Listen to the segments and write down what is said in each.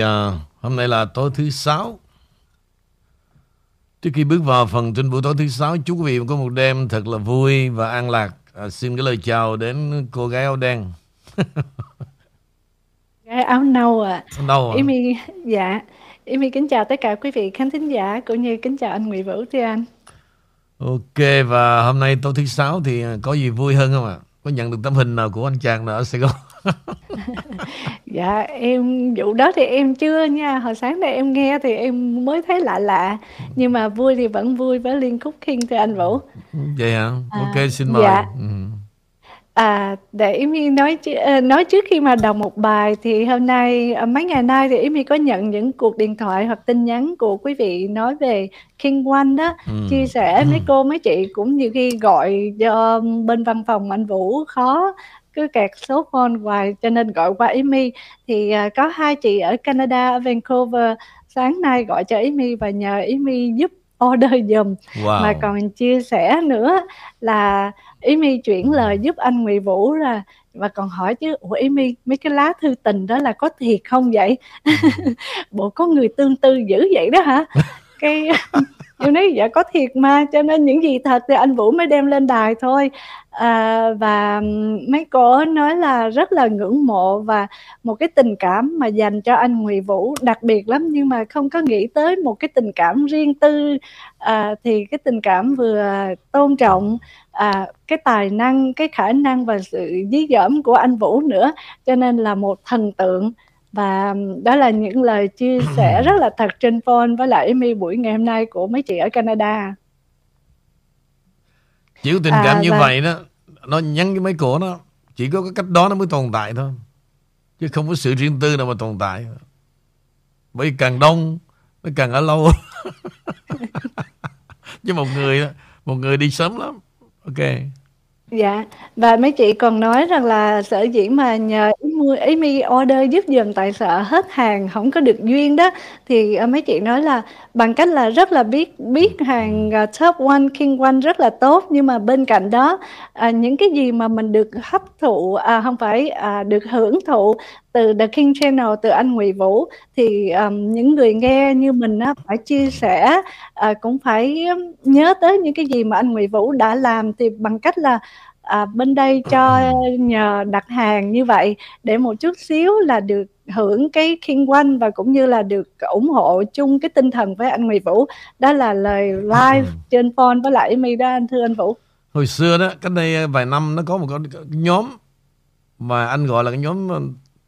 À, hôm nay là tối thứ sáu. Trước khi bước vào phần trên buổi tối thứ sáu, chúc quý vị có một đêm thật là vui và an lạc. À, xin cái lời chào đến cô gái áo đen. gái áo nâu à. Áo nâu à? Amy, dạ. Amy kính chào tất cả quý vị khán thính giả cũng như kính chào anh Nguyễn Vũ thưa anh. Ok và hôm nay tối thứ sáu thì có gì vui hơn không ạ? À? Có nhận được tấm hình nào của anh chàng nào ở Sài Gòn? dạ em vụ đó thì em chưa nha. Hồi sáng nay em nghe thì em mới thấy lạ lạ. Nhưng mà vui thì vẫn vui với liên khúc King thưa anh Vũ. Vậy hả? À, ok xin mời. Dạ. ừ. À, để Ymi nói ờ, nói trước khi mà đọc một bài thì hôm nay ờ, mấy ngày nay thì Ymi có nhận những cuộc điện thoại hoặc tin nhắn của quý vị nói về King One đó. Ừ. chia sẻ mấy cô mấy chị cũng nhiều khi gọi cho bên văn phòng anh Vũ khó cứ kẹt số phone hoài cho nên gọi qua Amy. Thì uh, có hai chị ở Canada ở Vancouver sáng nay gọi cho Amy và nhờ Amy giúp order dùm wow. mà còn chia sẻ nữa là Amy chuyển lời giúp anh Nguyễn Vũ là và còn hỏi chứ ủa Amy mấy cái lá thư tình đó là có thiệt không vậy? Bộ có người tương tư dữ vậy đó hả? Cái em nói dạ có thiệt mà cho nên những gì thật thì anh Vũ mới đem lên đài thôi. À, và mấy cô nói là rất là ngưỡng mộ và một cái tình cảm mà dành cho anh Nguyễn Vũ đặc biệt lắm. Nhưng mà không có nghĩ tới một cái tình cảm riêng tư à, thì cái tình cảm vừa tôn trọng à, cái tài năng cái khả năng và sự dí dỏm của anh Vũ nữa. Cho nên là một thần tượng và đó là những lời chia sẻ rất là thật trên phone với lại Amy buổi ngày hôm nay của mấy chị ở Canada. Chỉ có tình cảm à, như và... vậy đó nó nhắn cái mấy cổ nó chỉ có cái cách đó nó mới tồn tại thôi. Chứ không có sự riêng tư nào mà tồn tại. Bởi càng đông nó càng ở lâu. Chứ một người một người đi sớm lắm. Ok. Dạ, và mấy chị còn nói rằng là sở dĩ mà nhờ mua ý mi order giúp giùm tại sợ hết hàng không có được duyên đó. Thì uh, mấy chị nói là bằng cách là rất là biết biết hàng uh, top one king one rất là tốt. Nhưng mà bên cạnh đó uh, những cái gì mà mình được hấp thụ uh, không phải uh, được hưởng thụ từ The King Channel từ anh Nguyễn Vũ thì um, những người nghe như mình á, phải chia sẻ uh, cũng phải nhớ tới những cái gì mà anh Nguyễn Vũ đã làm. Thì bằng cách là à, bên đây cho nhờ đặt hàng như vậy để một chút xíu là được hưởng cái King One và cũng như là được ủng hộ chung cái tinh thần với anh Nguyễn Vũ. Đó là lời live trên phone với lại Amy đó anh thưa anh Vũ. Hồi xưa đó cách đây vài năm nó có một cái nhóm mà anh gọi là cái nhóm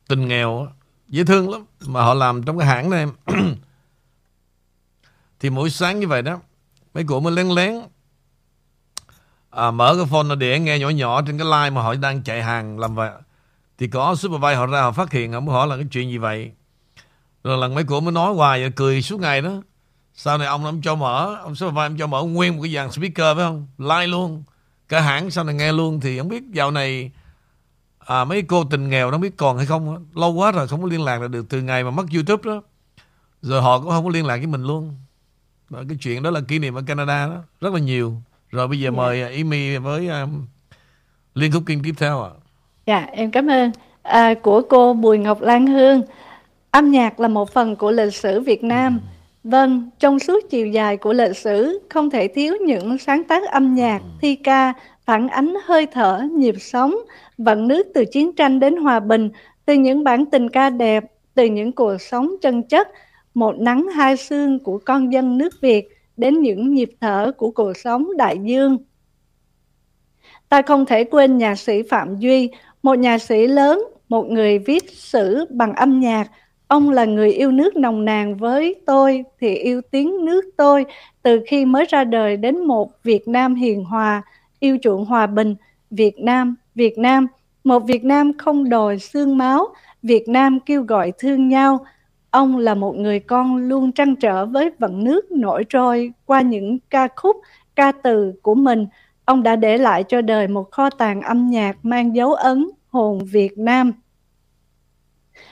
tình nghèo dễ thương lắm. Mà họ làm trong cái hãng này. Thì mỗi sáng như vậy đó mấy cụ mới lén lén à, mở cái phone để nghe nhỏ nhỏ trên cái line mà họ đang chạy hàng làm vậy. Thì có supervisor họ ra họ phát hiện họ mới hỏi là cái chuyện gì vậy. Rồi lần mấy cô mới nói hoài cười suốt ngày đó. Sau này ông ông cho mở ông supervisor ông cho mở nguyên một cái dàn speaker phải không? Like luôn. Cả hãng sau này nghe luôn thì không biết dạo này à, mấy cô tình nghèo nó biết còn hay không lâu quá rồi không có liên lạc được từ ngày mà mất youtube đó. Rồi họ cũng không có liên lạc với mình luôn. Đó, cái chuyện đó là kỷ niệm ở canada đó. Rất là nhiều rồi bây giờ yeah. Dạ. mời Amy với um, liên khúc kinh tiếp theo ạ à. dạ em cảm ơn à, của cô Bùi Ngọc Lan Hương âm nhạc là một phần của lịch sử Việt Nam ừ. Vâng, trong suốt chiều dài của lịch sử, không thể thiếu những sáng tác âm nhạc, ừ. thi ca, phản ánh hơi thở, nhịp sống, vận nước từ chiến tranh đến hòa bình, từ những bản tình ca đẹp, từ những cuộc sống chân chất, một nắng hai sương của con dân nước Việt đến những nhịp thở của cuộc sống đại dương. Ta không thể quên nhà sĩ Phạm Duy, một nhà sĩ lớn, một người viết sử bằng âm nhạc. Ông là người yêu nước nồng nàn với tôi thì yêu tiếng nước tôi từ khi mới ra đời đến một Việt Nam hiền hòa, yêu chuộng hòa bình, Việt Nam, Việt Nam, một Việt Nam không đòi xương máu, Việt Nam kêu gọi thương nhau. Ông là một người con luôn trăn trở với vận nước nổi trôi qua những ca khúc, ca từ của mình. Ông đã để lại cho đời một kho tàng âm nhạc mang dấu ấn hồn Việt Nam.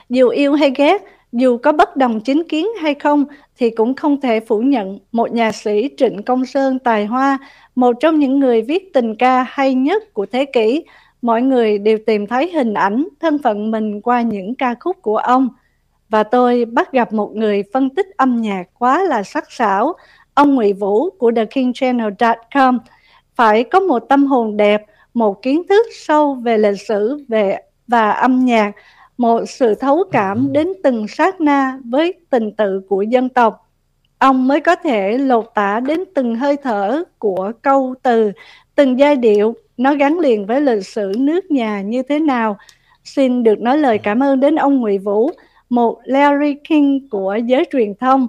Dù yêu hay ghét, dù có bất đồng chính kiến hay không thì cũng không thể phủ nhận một nhà sĩ Trịnh Công Sơn tài hoa, một trong những người viết tình ca hay nhất của thế kỷ. Mọi người đều tìm thấy hình ảnh, thân phận mình qua những ca khúc của ông và tôi bắt gặp một người phân tích âm nhạc quá là sắc sảo, ông Ngụy Vũ của thekingchannel.com. Phải có một tâm hồn đẹp, một kiến thức sâu về lịch sử về và âm nhạc, một sự thấu cảm đến từng sát na với tình tự của dân tộc. Ông mới có thể lột tả đến từng hơi thở của câu từ, từng giai điệu nó gắn liền với lịch sử nước nhà như thế nào. Xin được nói lời cảm ơn đến ông Ngụy Vũ, một Larry King của giới truyền thông,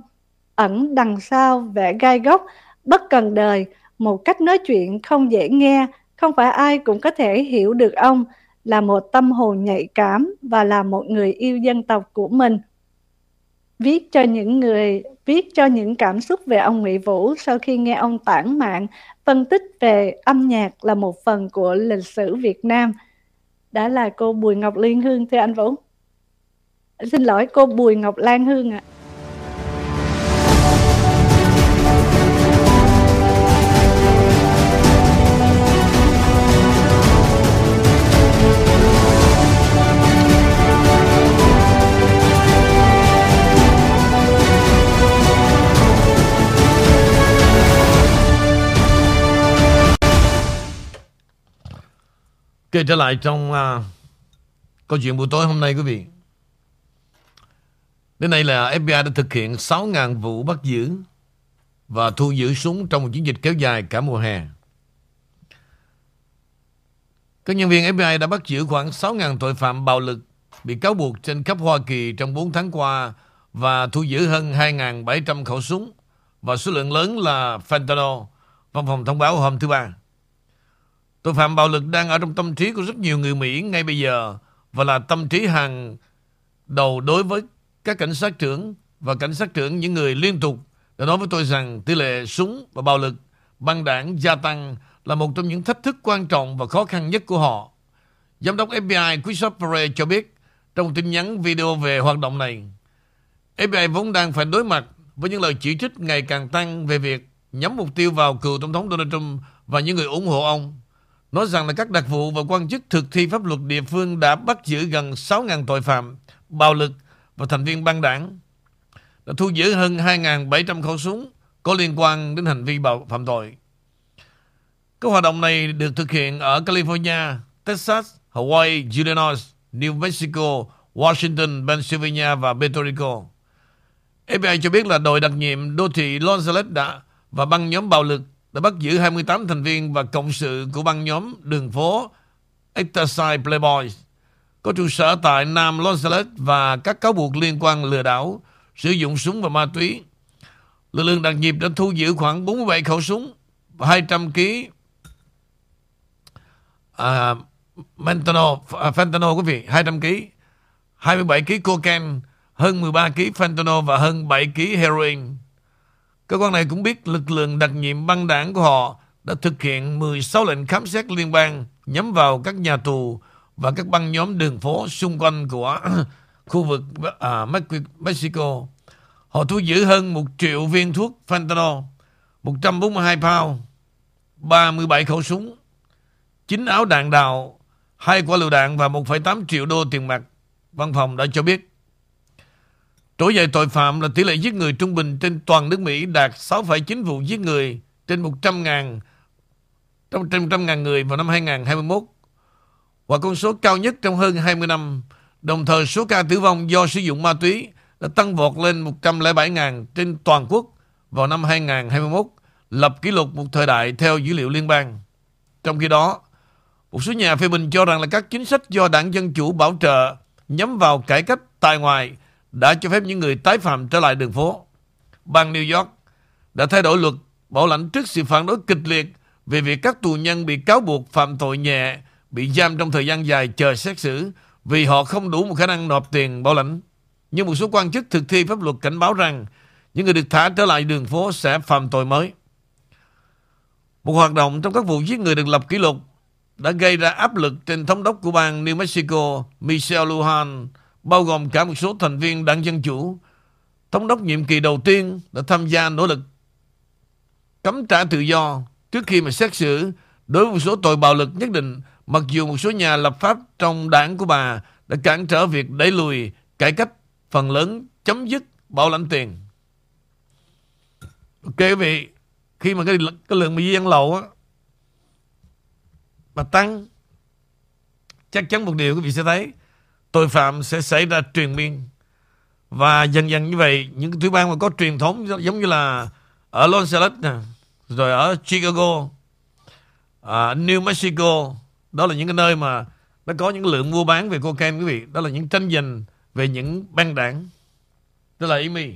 ẩn đằng sau vẻ gai góc, bất cần đời, một cách nói chuyện không dễ nghe, không phải ai cũng có thể hiểu được ông, là một tâm hồn nhạy cảm và là một người yêu dân tộc của mình. Viết cho những người viết cho những cảm xúc về ông Nguyễn Vũ sau khi nghe ông tản mạn phân tích về âm nhạc là một phần của lịch sử Việt Nam. Đã là cô Bùi Ngọc Liên Hương thưa anh Vũ. Xin lỗi cô Bùi Ngọc Lan Hương ạ. À. Kể trở lại trong uh, câu chuyện buổi tối hôm nay quý vị. Đến nay là FBI đã thực hiện 6.000 vụ bắt giữ và thu giữ súng trong một chiến dịch kéo dài cả mùa hè. Các nhân viên FBI đã bắt giữ khoảng 6.000 tội phạm bạo lực bị cáo buộc trên khắp Hoa Kỳ trong 4 tháng qua và thu giữ hơn 2.700 khẩu súng và số lượng lớn là fentanyl, văn phòng thông báo hôm thứ Ba. Tội phạm bạo lực đang ở trong tâm trí của rất nhiều người Mỹ ngay bây giờ và là tâm trí hàng đầu đối với các cảnh sát trưởng và cảnh sát trưởng những người liên tục đã nói với tôi rằng tỷ lệ súng và bạo lực băng đảng gia tăng là một trong những thách thức quan trọng và khó khăn nhất của họ. Giám đốc FBI Christopher Perez cho biết trong tin nhắn video về hoạt động này, FBI vốn đang phải đối mặt với những lời chỉ trích ngày càng tăng về việc nhắm mục tiêu vào cựu Tổng thống Donald Trump và những người ủng hộ ông nói rằng là các đặc vụ và quan chức thực thi pháp luật địa phương đã bắt giữ gần 6.000 tội phạm, bạo lực và thành viên băng đảng, đã thu giữ hơn 2.700 khẩu súng có liên quan đến hành vi bạo phạm tội. Các hoạt động này được thực hiện ở California, Texas, Hawaii, Illinois, New Mexico, Washington, Pennsylvania và Puerto Rico. FBI cho biết là đội đặc nhiệm đô thị Los Angeles đã và băng nhóm bạo lực đã bắt giữ 28 thành viên và cộng sự của băng nhóm đường phố Exercise Playboys có trụ sở tại Nam Los Angeles và các cáo buộc liên quan lừa đảo, sử dụng súng và ma túy. Lực lượng đặc nhiệm đã thu giữ khoảng 47 khẩu súng và 200 kg à, fentanyl, à, fentanyl quý vị, 200 kg, 27 kg cocaine, hơn 13 kg fentanyl và hơn 7 kg heroin. Cơ quan này cũng biết lực lượng đặc nhiệm băng đảng của họ đã thực hiện 16 lệnh khám xét liên bang nhắm vào các nhà tù và các băng nhóm đường phố xung quanh của khu vực à, Mexico. Họ thu giữ hơn 1 triệu viên thuốc fentanyl, 142 pound, 37 khẩu súng, 9 áo đạn đạo, hai quả lựu đạn và 1,8 triệu đô tiền mặt. Văn phòng đã cho biết Trỗi dậy tội phạm là tỷ lệ giết người trung bình trên toàn nước Mỹ đạt 6,9 vụ giết người trên 100.000 trong 100.000 người vào năm 2021 và con số cao nhất trong hơn 20 năm. Đồng thời số ca tử vong do sử dụng ma túy đã tăng vọt lên 107 ngàn trên toàn quốc vào năm 2021, lập kỷ lục một thời đại theo dữ liệu liên bang. Trong khi đó, một số nhà phê bình cho rằng là các chính sách do đảng Dân Chủ bảo trợ nhắm vào cải cách tài ngoại đã cho phép những người tái phạm trở lại đường phố. Bang New York đã thay đổi luật bảo lãnh trước sự phản đối kịch liệt về việc các tù nhân bị cáo buộc phạm tội nhẹ bị giam trong thời gian dài chờ xét xử vì họ không đủ một khả năng nộp tiền bảo lãnh. Nhưng một số quan chức thực thi pháp luật cảnh báo rằng những người được thả trở lại đường phố sẽ phạm tội mới. Một hoạt động trong các vụ giết người được lập kỷ lục đã gây ra áp lực trên thống đốc của bang New Mexico, Michelle Lujan, bao gồm cả một số thành viên đảng Dân Chủ. Thống đốc nhiệm kỳ đầu tiên đã tham gia nỗ lực cấm trả tự do trước khi mà xét xử đối với một số tội bạo lực nhất định mặc dù một số nhà lập pháp trong đảng của bà đã cản trở việc đẩy lùi cải cách phần lớn chấm dứt bảo lãnh tiền. Ok quý vị, khi mà cái, cái lượng mà gian lậu á mà tăng chắc chắn một điều quý vị sẽ thấy tội phạm sẽ xảy ra truyền miên và dần dần như vậy những cái tiểu bang mà có truyền thống giống như là ở Los Angeles nè rồi ở Chicago uh, New Mexico đó là những cái nơi mà nó có những lượng mua bán về cocaine, quý vị. Đó là những tranh giành về những băng đảng. Đó là Amy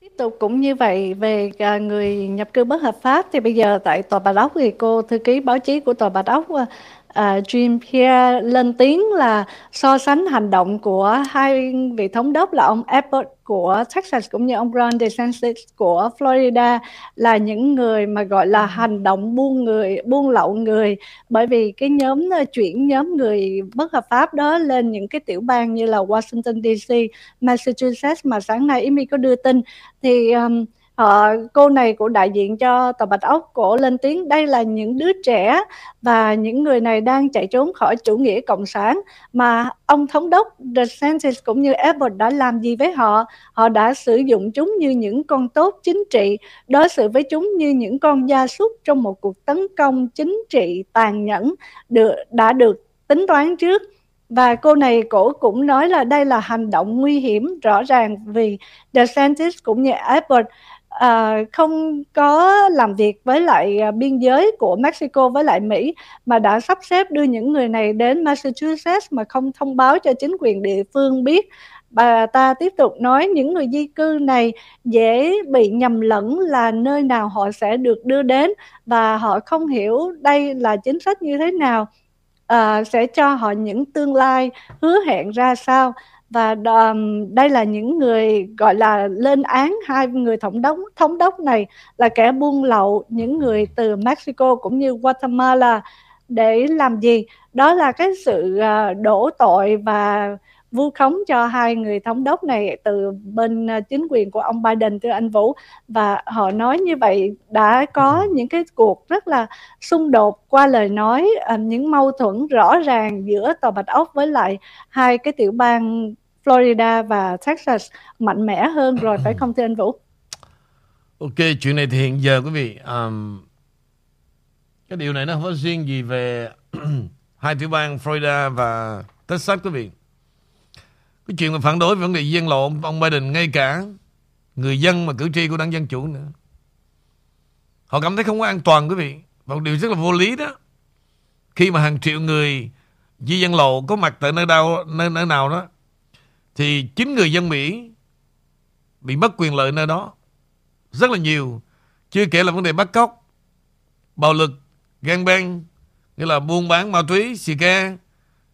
tiếp tục cũng như vậy, về à, người nhập cư bất hợp pháp, thì bây giờ tại tòa bà đốc thì cô thư ký báo chí của tòa bà đốc à, uh, Jean Pierre lên tiếng là so sánh hành động của hai vị thống đốc là ông Abbott của Texas cũng như ông Ron DeSantis của Florida là những người mà gọi là hành động buôn người buôn lậu người. Bởi vì cái nhóm chuyển nhóm người bất hợp pháp đó lên những cái tiểu bang như là Washington DC, Massachusetts mà sáng nay Amy có đưa tin. Thì um, Họ, cô này của đại diện cho tòa Bạch Ốc cổ lên tiếng đây là những đứa trẻ và những người này đang chạy trốn khỏi chủ nghĩa cộng sản mà ông thống đốc DeSantis cũng như Abbott đã làm gì với họ? Họ đã sử dụng chúng như những con tốt chính trị đối xử với chúng như những con gia súc trong một cuộc tấn công chính trị tàn nhẫn được đã được tính toán trước. Và cô này cổ cũng nói là đây là hành động nguy hiểm rõ ràng vì DeSantis cũng như apple à, không có làm việc với lại à, biên giới của Mexico với lại Mỹ mà đã sắp xếp đưa những người này đến Massachusetts mà không thông báo cho chính quyền địa phương biết. Bà ta tiếp tục nói những người di cư này dễ bị nhầm lẫn là nơi nào họ sẽ được đưa đến và họ không hiểu đây là chính sách như thế nào. À, sẽ cho họ những tương lai hứa hẹn ra sao và um, đây là những người gọi là lên án hai người thống đốc thống đốc này là kẻ buôn lậu những người từ Mexico cũng như Guatemala để làm gì? Đó là cái sự uh, đổ tội và vu khống cho hai người thống đốc này từ bên ờ, chính quyền của ông Biden thưa anh Vũ. Và họ nói như vậy đã có những cái cuộc rất là xung đột qua lời nói những mâu thuẫn rõ ràng giữa tòa bạch ốc với lại hai cái tiểu bang Florida và Texas mạnh mẽ hơn rồi phải không thưa anh Vũ? Ok, chuyện này thì hiện giờ quý vị um, cái điều này nó không có riêng gì về hai tiểu bang Florida và Texas quý vị. Cái chuyện mà phản đối vấn đề dân lộ ông Biden ngay cả người dân mà cử tri của đảng Dân Chủ nữa. Họ cảm thấy không có an toàn quý vị. Và một điều rất là vô lý đó. Khi mà hàng triệu người di dân lộ có mặt tại nơi đâu nơi, nơi nào đó thì chính người dân Mỹ bị mất quyền lợi nơi đó rất là nhiều. Chưa kể là vấn đề bắt cóc, bạo lực, gang bang, nghĩa là buôn bán ma túy, xì ke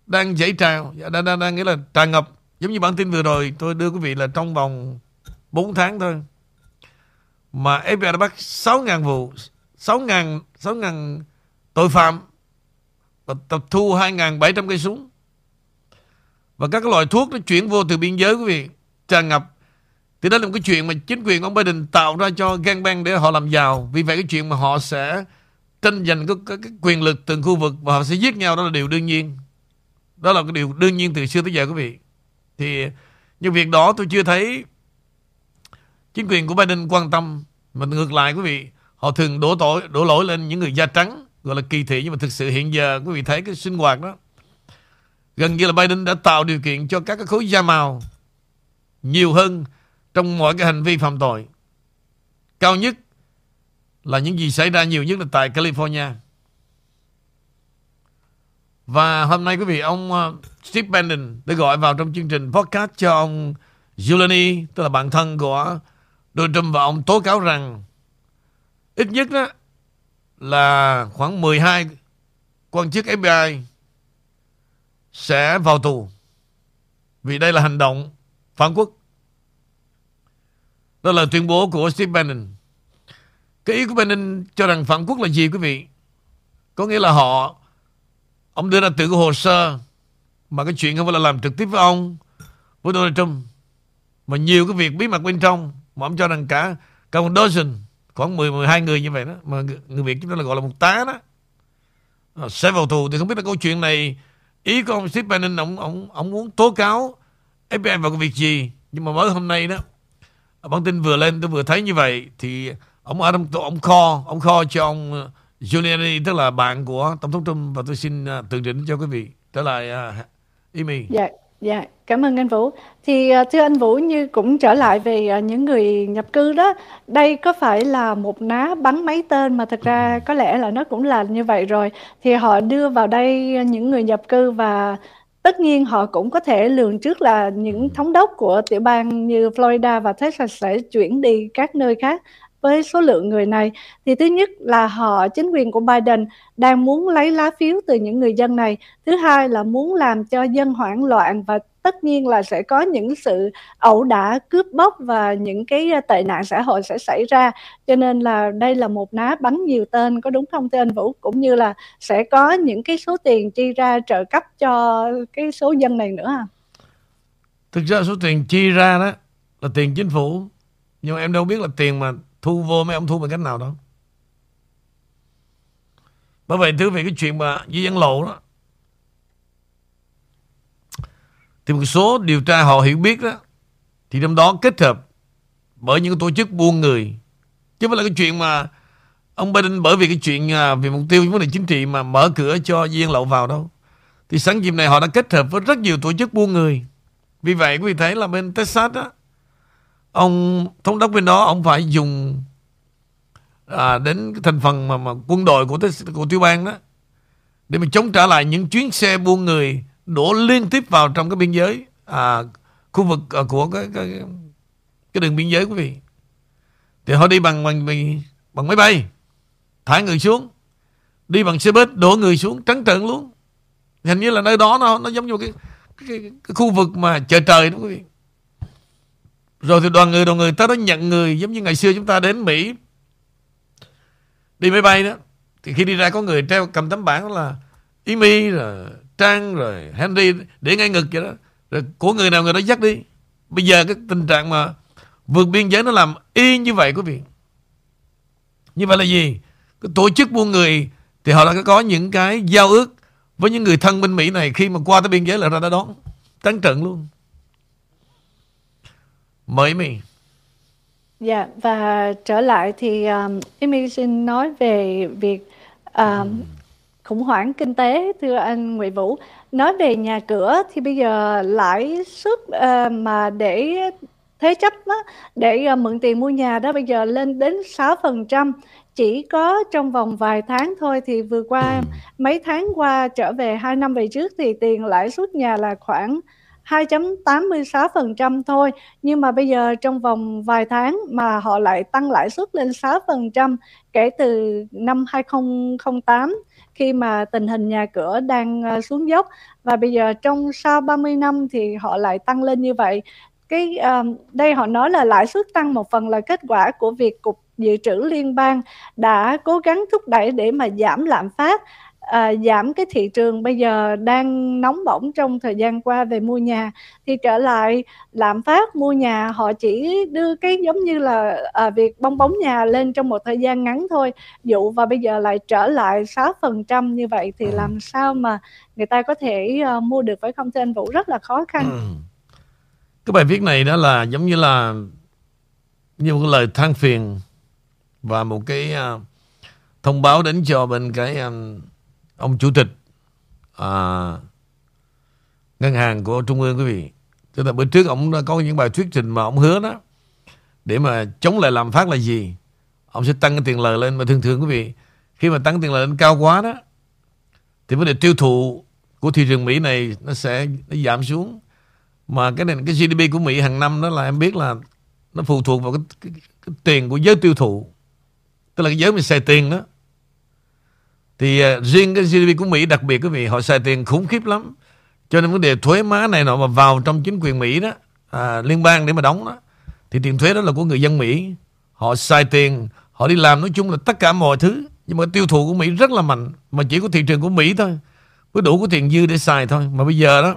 đang dãy trào, dạ, đang, đang, đang nghĩa là tràn ngập. Giống như bản tin vừa rồi tôi đưa quý vị là trong vòng 4 tháng thôi mà FBI đã bắt 6.000 vụ, 6.000 6.000 tội phạm và tập thu 2.700 cây súng. Và các loại thuốc nó chuyển vô từ biên giới quý vị. Tràn ngập. Thì đó là một cái chuyện mà chính quyền ông Biden tạo ra cho gang bang để họ làm giàu. Vì vậy cái chuyện mà họ sẽ tranh giành cái, cái, cái quyền lực từng khu vực Và họ sẽ giết nhau đó là điều đương nhiên. Đó là cái điều đương nhiên từ xưa tới giờ quý vị. Thì nhưng việc đó tôi chưa thấy Chính quyền của Biden quan tâm. Mà ngược lại quý vị Họ thường đổ tội đổ lỗi lên những người da trắng Gọi là kỳ thị. Nhưng mà thực sự hiện giờ quý vị thấy cái sinh hoạt đó Gần như là Biden đã tạo điều kiện cho các cái khối da màu nhiều hơn trong mọi cái hành vi phạm tội. Cao nhất là những gì xảy ra nhiều nhất là tại California. Và hôm nay quý vị, ông ờ, Steve Bannon đã gọi vào trong chương trình podcast cho ông Giuliani, tức là bạn thân của Donald Trump và ông tố cáo rằng ít nhất đó là khoảng 12 quan chức FBI sẽ vào tù vì đây là hành động phản quốc. Đó là tuyên bố của Steve Bannon. Cái ý của Bannon cho rằng phản quốc là gì, quý vị? Có nghĩa là họ, ông đưa ra tự hồ sơ, mà cái chuyện không phải là làm trực tiếp với ông, với Donald Trump mà nhiều cái việc bí mật bên trong, mà ông cho rằng cả cả một dozen, khoảng 10 12 người như vậy đó, mà người Việt chúng ta là gọi là một tá đó à, sẽ vào tù thì không biết là câu chuyện này ý của ông Steve Bannon ông ông ông muốn tố cáo FBI vào cái việc gì nhưng mà mới hôm nay đó bản tin vừa lên tôi vừa thấy như vậy thì ông Adam ông kho ông kho cho ông ờ, Giuliani tức là bạn của tổng thống Trump và tôi xin uh, tường trình cho quý vị trở lại uh, Amy. Yeah dạ, cảm ơn anh Vũ. Thì à, thưa anh Vũ như cũng trở lại về à, những người nhập cư đó, đây có phải là một ná bắn mấy tên mà thật ra có lẽ là nó cũng là như vậy rồi. Thì họ đưa vào đây những người nhập cư và tất nhiên họ cũng có thể lường trước là những thống đốc của tiểu bang như Florida và Texas sẽ chuyển đi các nơi khác với số lượng người này thì thứ nhất là họ, chính quyền của Biden đang muốn lấy lá phiếu từ những người dân này. Thứ hai là muốn làm cho dân hoảng loạn và tất nhiên là sẽ có những sự ẩu đả, cướp bóc và những cái ờ, tệ nạn xã hội sẽ xảy ra. Cho nên là đây là một ná bắn nhiều tên, có đúng không thưa anh Vũ? Cũng như là sẽ có những cái số tiền chi ra trợ cấp cho cái số dân này nữa à? Thực ra số tiền chi ra đó là tiền chính phủ, nhưng mà em đâu biết là tiền mà thu vô mấy ông thu bằng cách nào đâu bởi vậy thứ về cái chuyện mà di dân lộ đó, thì một số điều tra họ hiểu biết đó, thì trong đó kết hợp bởi những tổ chức buôn người. Chứ không phải là cái chuyện mà ông Biden, bởi vì cái chuyện à, vì mục tiêu, vấn đề chính trị mà mở cửa cho di dân lộ vào đâu. Thì sáng dịp này họ đã kết hợp với rất nhiều tổ chức buôn người. Vì vậy, quý vị thấy là bên Texas đó ông thống đốc bên đó ông phải dùng à, đến cái thành phần mà, mà quân đội của của tiểu bang đó để mà chống trả lại những chuyến xe buôn người đổ liên tiếp vào trong cái biên giới à, khu vực à, của cái, cái cái đường biên giới quý vị. Thì họ đi bằng bằng bằng máy bay thả người xuống đi bằng xe buýt đổ người xuống trắng trợn luôn. Hình như là nơi đó nó nó giống như cái cái, cái, cái khu vực mà chợ trời đó quý vị rồi thì đoàn người đoàn người ta đã nhận người giống như ngày xưa chúng ta đến Mỹ. Đi máy bay đó, thì khi đi ra có người treo cầm tấm bảng là Amy rồi Trang, rồi Henry, để ngay ngực vậy đó. Rồi của người nào người đó dắt đi. Bây giờ cái tình trạng mà vượt biên giới nó làm y như vậy, quý vị. Như vậy là gì? Cái tổ chức buôn người, thì họ đã có những cái giao ước với những người thân bên Mỹ này khi mà qua tới biên giới là ra đã đón. Trắng trận luôn. Mời mình. Dạ và trở lại thì um, Amy xin nói về việc um, khủng hoảng kinh tế thưa anh Nguyễn Vũ. Nói về nhà cửa thì bây giờ lãi suất uh, mà để thế chấp đó, để uh, mượn tiền mua nhà đó bây giờ lên đến 6% chỉ có trong vòng vài tháng thôi thì vừa qua mấy tháng qua trở về 2 năm về trước thì tiền lãi suất nhà là khoảng 2.86% thôi. Nhưng mà bây giờ trong vòng vài tháng mà họ lại tăng lãi suất lên 6% kể từ năm 2008 khi mà tình hình nhà cửa đang ờ, xuống dốc. Và bây giờ trong sau 30 năm thì họ lại tăng lên như vậy. Cái uh, đây họ nói là lãi suất tăng một phần là kết quả của việc cục dự trữ liên bang đã cố gắng thúc đẩy để mà giảm lạm phát à, giảm cái thị trường bây giờ đang nóng bỏng trong thời gian qua về mua nhà thì trở lại lạm phát mua nhà họ chỉ đưa cái giống như là à, việc bong bóng nhà lên trong một thời gian ngắn thôi. Dụ và bây giờ lại trở lại 6% như vậy thì làm sao mà người ta có thể uh, mua được phải không thưa anh Vũ? Rất là khó khăn. Ừ. cái bài viết này đó là giống như là như một lời than phiền và một cái uh, thông báo đến cho bên cái um, ông chủ tịch à, ngân hàng của trung ương quý vị. Tức là bữa trước ông đã có những bài thuyết trình mà ông hứa đó. Để mà chống lại làm phát là gì? Ông sẽ tăng cái tiền lời lên mà thường thường quý vị. Khi mà tăng tiền lời lên cao quá đó thì vấn đề tiêu thụ của thị trường Mỹ này nó sẽ nó giảm xuống. Mà cái nền cái GDP của Mỹ hàng năm đó là em biết là nó phụ thuộc vào cái, cái, cái, cái tiền của giới tiêu thụ. Tức là cái giới mình xài tiền đó thì uh, riêng cái GDP của Mỹ đặc biệt quý vị họ xài tiền khủng khiếp lắm. Cho nên vấn đề thuế má này nọ mà vào trong chính quyền Mỹ đó, à, liên bang để mà đóng đó, thì tiền thuế đó là của người dân Mỹ. Họ xài tiền, họ đi làm nói chung là tất cả mọi thứ. Nhưng mà tiêu thụ của Mỹ rất là mạnh, mà chỉ có thị trường của Mỹ thôi. Mới đủ có tiền dư để xài thôi. Mà bây giờ đó,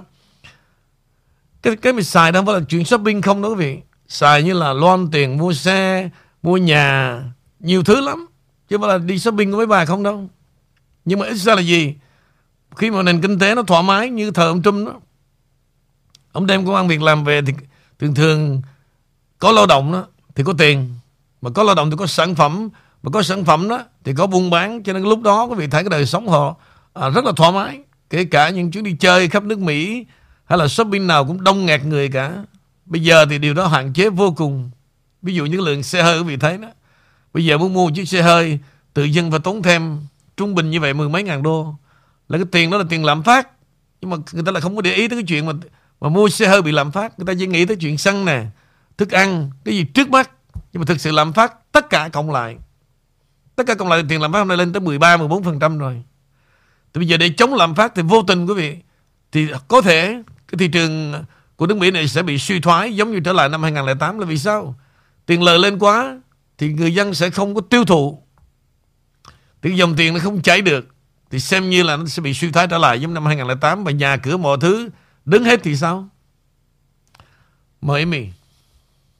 cái cái mình xài đó không phải là chuyện shopping không đó quý vị. Xài như là loan tiền mua xe, mua nhà, nhiều thứ lắm. Chứ không phải là đi shopping với mấy bà không đâu. Nhưng mà ít ra là gì? khi mà nền kinh tế nó thoải mái như thời ông Trump đó ông đem công an việc làm về thì thường thường có lao động đó thì có tiền. Mà có lao động thì có sản phẩm. Mà có sản phẩm đó thì có buôn bán. Cho nên lúc đó quý vị thấy cái đời sống họ à, rất là thoải mái. Kể cả những chuyến đi chơi khắp nước Mỹ hay là shopping nào cũng đông nghẹt người cả. Bây giờ thì điều đó hạn chế vô cùng. Ví dụ những lượng xe hơi quý vị thấy đó. Bây giờ muốn mua chiếc xe hơi tự dân phải tốn thêm trung bình như vậy mười mấy ngàn đô. Là cái tiền đó là tiền lạm phát. Nhưng mà người ta lại không có để ý tới cái chuyện mà mà mua xe hơi bị lạm phát. Người ta chỉ nghĩ tới chuyện xăng nè, thức ăn, cái gì trước mắt. Nhưng mà thực sự lạm phát tất cả cộng lại. Tất cả cộng lại tiền lạm phát hôm nay lên tới 13 14 phần trăm rồi. Thì bây giờ để chống lạm phát thì vô tình, quý vị, thì có thể cái thị trường của nước Mỹ này sẽ bị suy thoái giống như trở lại năm 2008 là vì sao? Tiền lời lên quá thì người dân sẽ không có tiêu thụ thì dòng tiền nó không chảy được thì xem như là nó sẽ bị suy thoái trở lại giống năm 2008 và nhà cửa mọi thứ đứng hết thì sao? Mời Amy.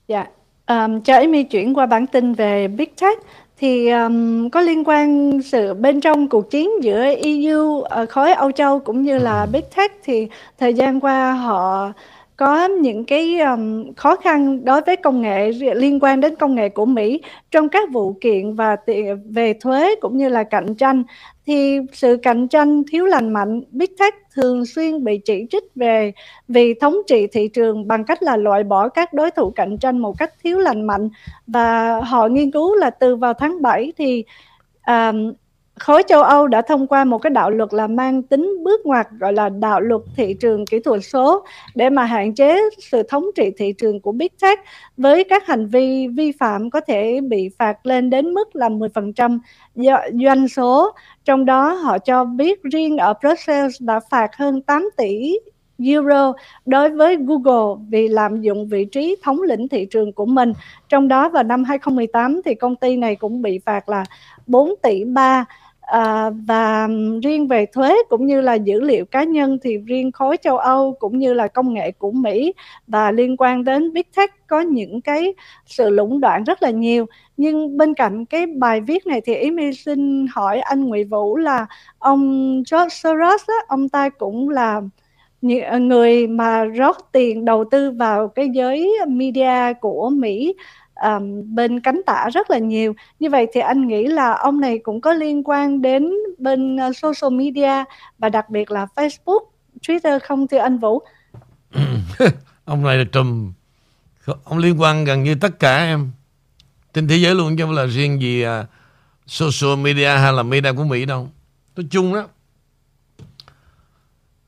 Dạ, um, cho Amy chuyển qua bản tin về Big Tech thì um, có liên quan sự bên trong cuộc chiến giữa EU, uh, ờ, khối Âu Châu cũng như là Big Tech thì thời gian qua họ có những cái um, khó khăn đối với công nghệ liên quan đến công nghệ của Mỹ trong các vụ kiện và về thuế cũng như là cạnh tranh. Thì sự cạnh tranh thiếu lành mạnh Big Tech thường xuyên bị chỉ trích về vì thống trị thị trường bằng cách là loại bỏ các đối thủ cạnh tranh một cách thiếu lành mạnh. Và họ nghiên cứu là từ vào tháng 7 thì um, khối châu Âu đã thông qua một cái đạo luật là mang tính bước ngoặt, gọi là đạo luật thị trường kỹ thuật số, để mà hạn chế sự thống trị thị trường của Big Tech với các hành vi vi phạm có thể bị phạt lên đến mức là 10% doanh số. Trong đó, họ cho biết riêng ở Brussels đã phạt hơn 8 tỷ euro đối với Google vì lạm dụng vị trí thống lĩnh thị trường của mình. Trong đó, vào năm 2018 thì công ty này cũng bị phạt là 4 tỷ 3 À, và riêng về thuế cũng như là dữ liệu cá nhân thì riêng khối châu Âu cũng như là công nghệ của Mỹ và liên quan đến Big Tech có những cái sự lũng đoạn rất là nhiều. Nhưng bên cạnh cái bài viết này thì ý mi xin hỏi anh Nguyễn Vũ là ông George Soros á, ông ta cũng là ờ, người mà rót tiền đầu tư vào cái giới media của Mỹ um, bên cánh tả rất là nhiều. Như vậy thì anh nghĩ là ông này cũng có liên quan đến bên uh, social media và đặc biệt là Facebook Twitter không thưa anh Vũ? Ông này là trùm. Ông liên quan gần như tất cả em. Trên thế giới luôn chứ không là riêng gì uh, social media hay là media của Mỹ đâu. Nói chung đó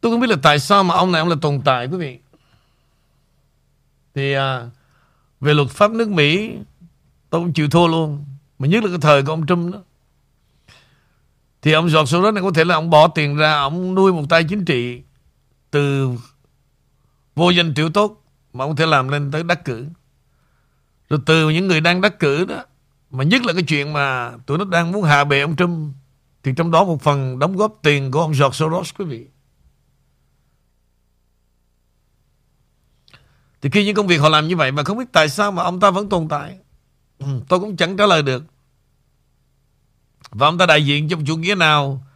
tôi không biết là tại sao mà ông này ông là tồn tại quý vị. Thì uh, về luật pháp nước Mỹ, tôi cũng chịu thua luôn. Mà nhất là cái thời của ông Trump đó. Thì ông George Soros này có thể là ông bỏ tiền ra, ông nuôi một tay chính trị từ vô danh tiểu tốt mà ông có thể làm lên tới đắc cử. Rồi từ những người đang đắc cử đó, mà nhất là cái chuyện mà tụi nó đang muốn hạ bệ ông Trump, thì trong đó một phần đóng góp tiền của ông George Soros quý vị. Thì khi những công việc họ làm như vậy mà không biết tại sao mà ông ta vẫn tồn tại. Ừ, tôi cũng chẳng trả lời được. Và ông ta đại diện cho một chủ nghĩa nào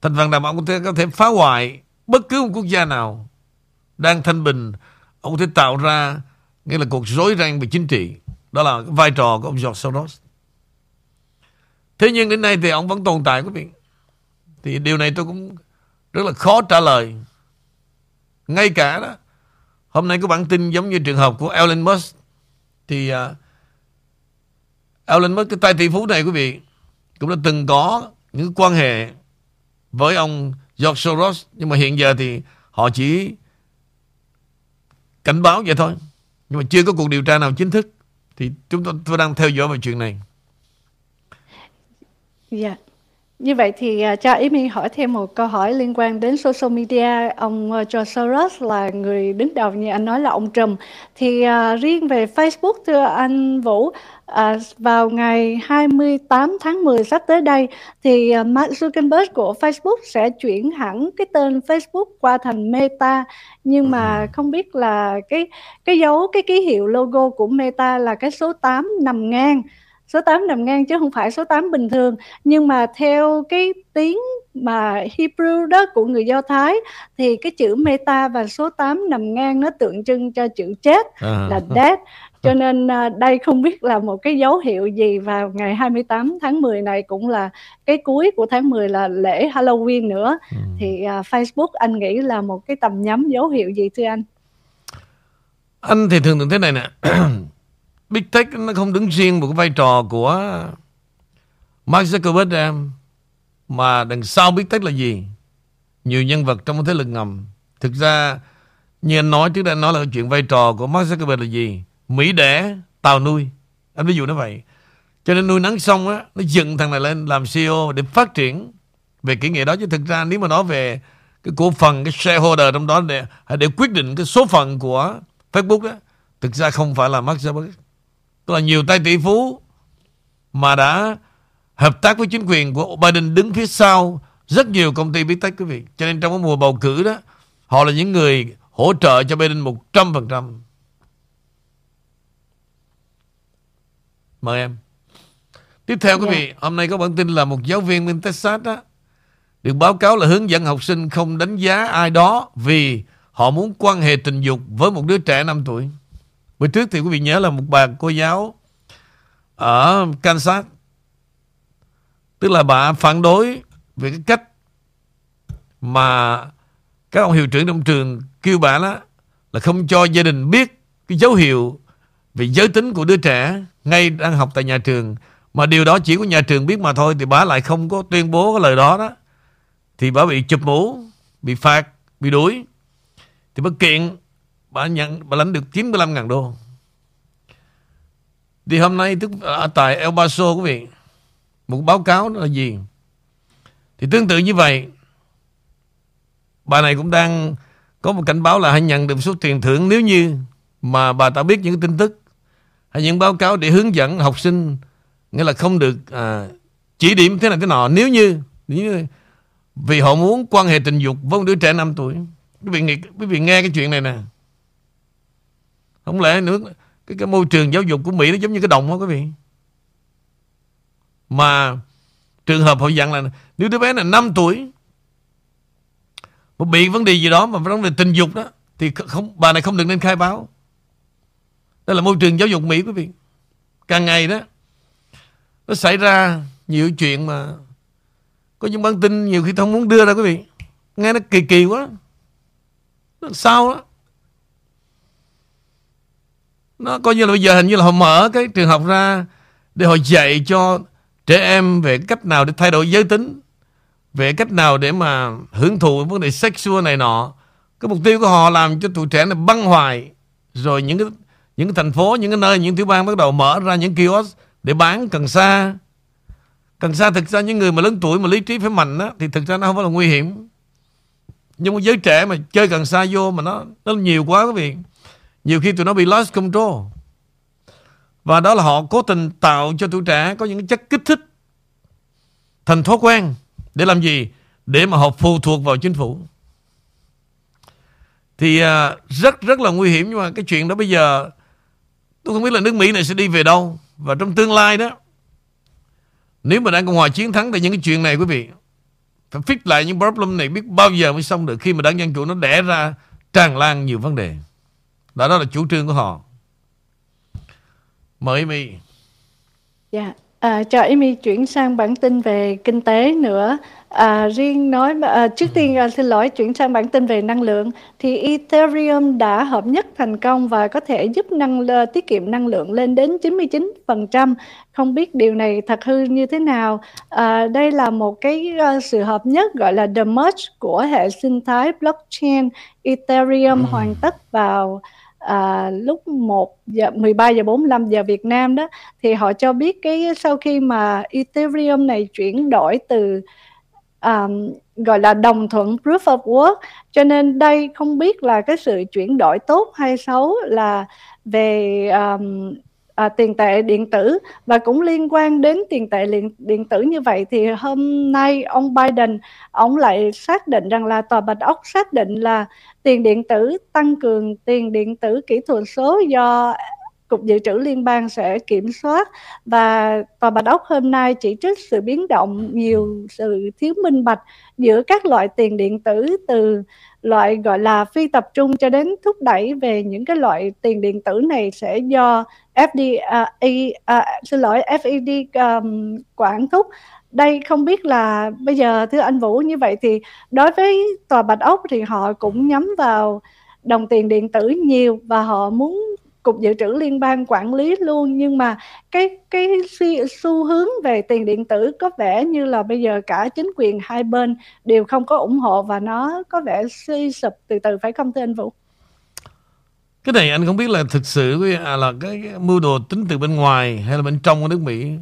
thành phần nào mà ông có thể, có thể phá hoại bất cứ một quốc gia nào đang thanh bình. Ông có thể tạo ra nghĩa là cuộc rối ren về chính trị. Đó là vai trò của ông George Soros. Thế nhưng đến nay thì ông vẫn tồn tại quý vị. Thì điều này tôi cũng rất là khó trả lời. Ngay cả đó Hôm nay có bản tin giống như trường hợp của Elon Musk thì uh, Elon Musk cái tay tỷ phú này quý vị cũng đã từng có những quan hệ với ông George Soros nhưng mà hiện giờ thì họ chỉ cảnh báo vậy thôi nhưng mà chưa có cuộc điều tra nào chính thức thì chúng tôi, tôi đang theo dõi về chuyện này. Dạ. Yeah. Như vậy thì uh, cho ý mình hỏi thêm một câu hỏi liên quan đến social media. Ông George Soros là người đứng đầu như anh nói là ông Trump. Thì uh, riêng về Facebook thưa anh Vũ, uh, vào ngày 28 tháng 10 sắp tới đây thì uh, Mark Zuckerberg của Facebook sẽ chuyển hẳn cái tên Facebook qua thành Meta nhưng mà không biết là cái cái dấu cái ký hiệu logo của Meta là cái số 8 nằm ngang số 8 nằm ngang chứ không phải số 8 bình thường nhưng mà theo cái tiếng mà Hebrew đó của người Do Thái thì cái chữ meta và số 8 nằm ngang nó tượng trưng cho chữ chết À. là death cho nên à, đây không biết là một cái dấu hiệu gì vào ngày 28 tháng 10 này cũng là cái cuối của tháng 10 là lễ Halloween nữa Ừ. thì à, Facebook anh nghĩ là một cái tầm nhắm dấu hiệu gì thưa anh? Anh thì thường thường thế này nè Big Tech nó không đứng riêng một cái vai trò của Mark Zuckerberg em. Mà đằng sau Big Tech là gì? Nhiều nhân vật trong cái thế lực ngầm. Thực ra Như anh nói trước đây nói là chuyện vai trò của Mark Zuckerberg là gì? Mỹ đẻ Tàu nuôi. Anh ví dụ nó vậy. Cho nên nuôi nắng xong á Nó dựng thằng này lên làm CEO để phát triển Về kỹ nghệ đó. Chứ thực ra nếu mà nói về Cái cổ phần, cái shareholder trong đó Để, để quyết định cái số phận của Facebook đó Thực ra không phải là Mark Zuckerberg. Tức là nhiều tay tỷ phú Mà đã hợp tác với chính quyền của Biden đứng phía sau rất nhiều công ty Big Tech quý vị. Cho nên trong cái mùa bầu cử đó, họ là những người hỗ trợ cho Biden 100%. Mời em. Tiếp theo quý Dạ. vị, hôm nay có bản tin là một giáo viên bên Texas đó được báo cáo là hướng dẫn học sinh không đánh giá ai đó vì họ muốn quan hệ tình dục với một đứa trẻ 5 tuổi. Bữa trước thì quý vị nhớ là một bà cô giáo ở Kansas. Tức là bà phản đối về cái cách mà các ông hiệu trưởng trong trường kêu bà đó là không cho gia đình biết cái dấu hiệu về giới tính của đứa trẻ ngay đang học tại nhà trường. Mà điều đó chỉ có nhà trường biết mà thôi, thì bà lại không có tuyên bố cái lời đó đó. Thì bà bị chụp mũ, bị phạt, bị đuổi. Thì bà kiện bà nhận bà lãnh được 95 ngàn đô. Thì hôm nay tức ở tại El Paso quý vị một báo cáo là gì? Thì tương tự như vậy bà này cũng đang có một cảnh báo là hãy nhận được số tiền thưởng nếu như mà bà ta biết những tin tức hay những báo cáo để hướng dẫn học sinh nghĩa là không được à, chỉ điểm thế này thế nọ. Nếu như, nếu như vì họ muốn quan hệ tình dục với một đứa trẻ 5 tuổi. Quý vị quý vị nghe cái chuyện này nè không lẽ nữa cái, cái môi trường giáo dục của Mỹ nó giống như cái đồng đó quý vị mà trường hợp họ dặn là nếu đứa bé là 5 tuổi mà bị vấn đề gì đó mà vấn đề tình dục đó thì không bà này không được nên khai báo. Đây là môi trường giáo dục Mỹ quý vị. Càng ngày đó nó xảy ra nhiều chuyện mà có những bản tin nhiều khi không muốn đưa ra quý vị. Nghe nó kỳ kỳ quá. Nó sao đó. Nó coi như là bây giờ hình như là họ mở cái trường học ra để họ dạy cho trẻ em về cách nào để thay đổi giới tính, về cách nào để mà hưởng thụ vấn đề sexual này nọ. Cái mục tiêu của họ làm cho tụi trẻ này băng hoài. Rồi những cái những cái thành phố, những cái nơi, những tiểu bang bắt đầu mở ra những kiosk để bán cần sa. Cần sa thực ra những người mà lớn tuổi mà lý trí phải mạnh á, thì thực ra nó không phải là nguy hiểm. Nhưng mà giới trẻ mà chơi cần sa vô mà nó nó nhiều quá quý vị nhiều khi tụi nó bị lost control và đó là họ cố tình tạo cho tuổi trẻ có những chất kích thích thành thói quen để làm gì? Để mà họ phụ thuộc vào chính phủ. Thì à, rất rất là nguy hiểm nhưng mà cái chuyện đó bây giờ tôi không biết là nước Mỹ này sẽ đi về đâu và trong tương lai đó nếu mà đảng Cộng hòa chiến thắng thì những cái chuyện này quý vị phải fix lại những problem này biết bao giờ mới xong được khi mà đảng Dân Chủ nó đẻ ra tràn lan nhiều vấn đề. Đó, đó là chủ trương của họ. Mời My. Dạ, à, cho Amy chuyển sang bản tin về kinh tế nữa. À, riêng nói à, trước tiên à, xin lỗi chuyển sang bản tin về năng lượng thì Ethereum đã hợp nhất thành công và có thể giúp năng tiết kiệm năng lượng lên đến 99%. Không biết điều này thật hư như thế nào. À, đây là một cái à, sự hợp nhất gọi là the merge của hệ sinh thái blockchain Ethereum hoàn tất vào à, lúc 1 giờ 13 giờ 45 giờ Việt Nam đó thì họ cho biết cái sau khi mà Ethereum này chuyển đổi từ um, gọi là đồng thuận proof of work cho nên đây không biết là cái sự chuyển đổi tốt hay xấu là về um, à, tiền tệ điện tử. Và cũng liên quan đến tiền tệ điện, điện tử như vậy thì hôm nay ông Biden ông lại xác định rằng là tòa bạch ốc xác định là tiền điện tử tăng cường tiền điện tử kỹ thuật số do Cục Dự trữ Liên bang sẽ kiểm soát. Và Tòa Bạch Ốc hôm nay chỉ trích sự biến động nhiều sự thiếu minh bạch giữa các loại tiền điện tử từ loại gọi là phi tập trung cho đến thúc đẩy về những cái loại tiền điện tử này sẽ do FDA uh, à, uh, à, xin lỗi FED um, quản thúc đây không biết là bây giờ thưa anh Vũ như vậy thì đối với tòa Bạch Ốc thì họ cũng nhắm vào đồng tiền điện tử nhiều và họ muốn cục dự trữ liên bang quản lý luôn nhưng mà cái cái xu hướng về tiền điện tử có vẻ như là bây giờ cả chính quyền hai bên đều không có ủng hộ và nó có vẻ suy sụp từ từ phải không thưa anh Vũ? Cái này anh không biết là thực sự à, là cái mưu đồ tính từ bên ngoài hay là bên trong của nước Mỹ.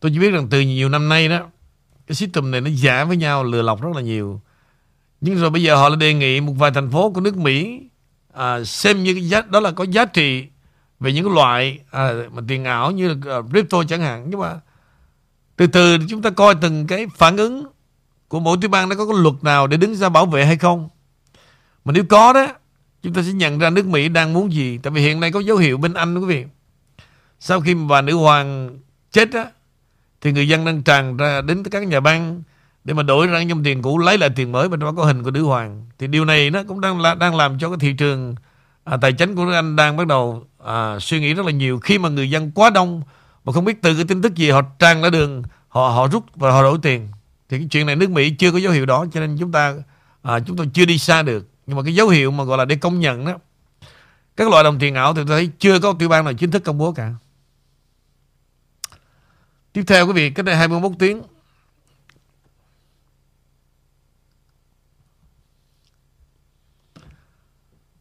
Tôi chỉ biết rằng từ nhiều năm nay đó cái system này nó giả với nhau lừa lọc rất là nhiều. Nhưng rồi bây giờ họ lại đề nghị một vài thành phố của nước Mỹ à, xem như cái giá, đó là có giá trị về những loại à, mà tiền ảo như là à, crypto chẳng hạn nhưng mà từ từ chúng ta coi từng cái phản ứng của mỗi tiểu bang nó có cái luật nào để đứng ra bảo vệ hay không mà nếu có đó chúng ta sẽ nhận ra nước Mỹ đang muốn gì. Tại vì hiện nay có dấu hiệu bên Anh đó quý vị. Sau khi bà nữ hoàng chết á thì người dân đang tràn ra đến các nhà băng để mà đổi ra dòng tiền cũ lấy lại tiền mới mà nó có hình của nữ hoàng. Thì điều này nó cũng đang đang làm cho cái thị trường à, tài chính của nước Anh đang bắt đầu à, suy nghĩ rất là nhiều. Khi mà người dân quá đông mà không biết từ cái tin tức gì họ tràn ra đường họ họ rút và họ đổi tiền thì cái chuyện này nước Mỹ chưa có dấu hiệu đó cho nên chúng ta à, chúng tôi chưa đi xa được nhưng mà cái dấu hiệu mà gọi là để công nhận đó các loại đồng tiền ảo thì tôi thấy chưa có tiểu bang nào chính thức công bố cả tiếp theo quý vị cách đây 21 tiếng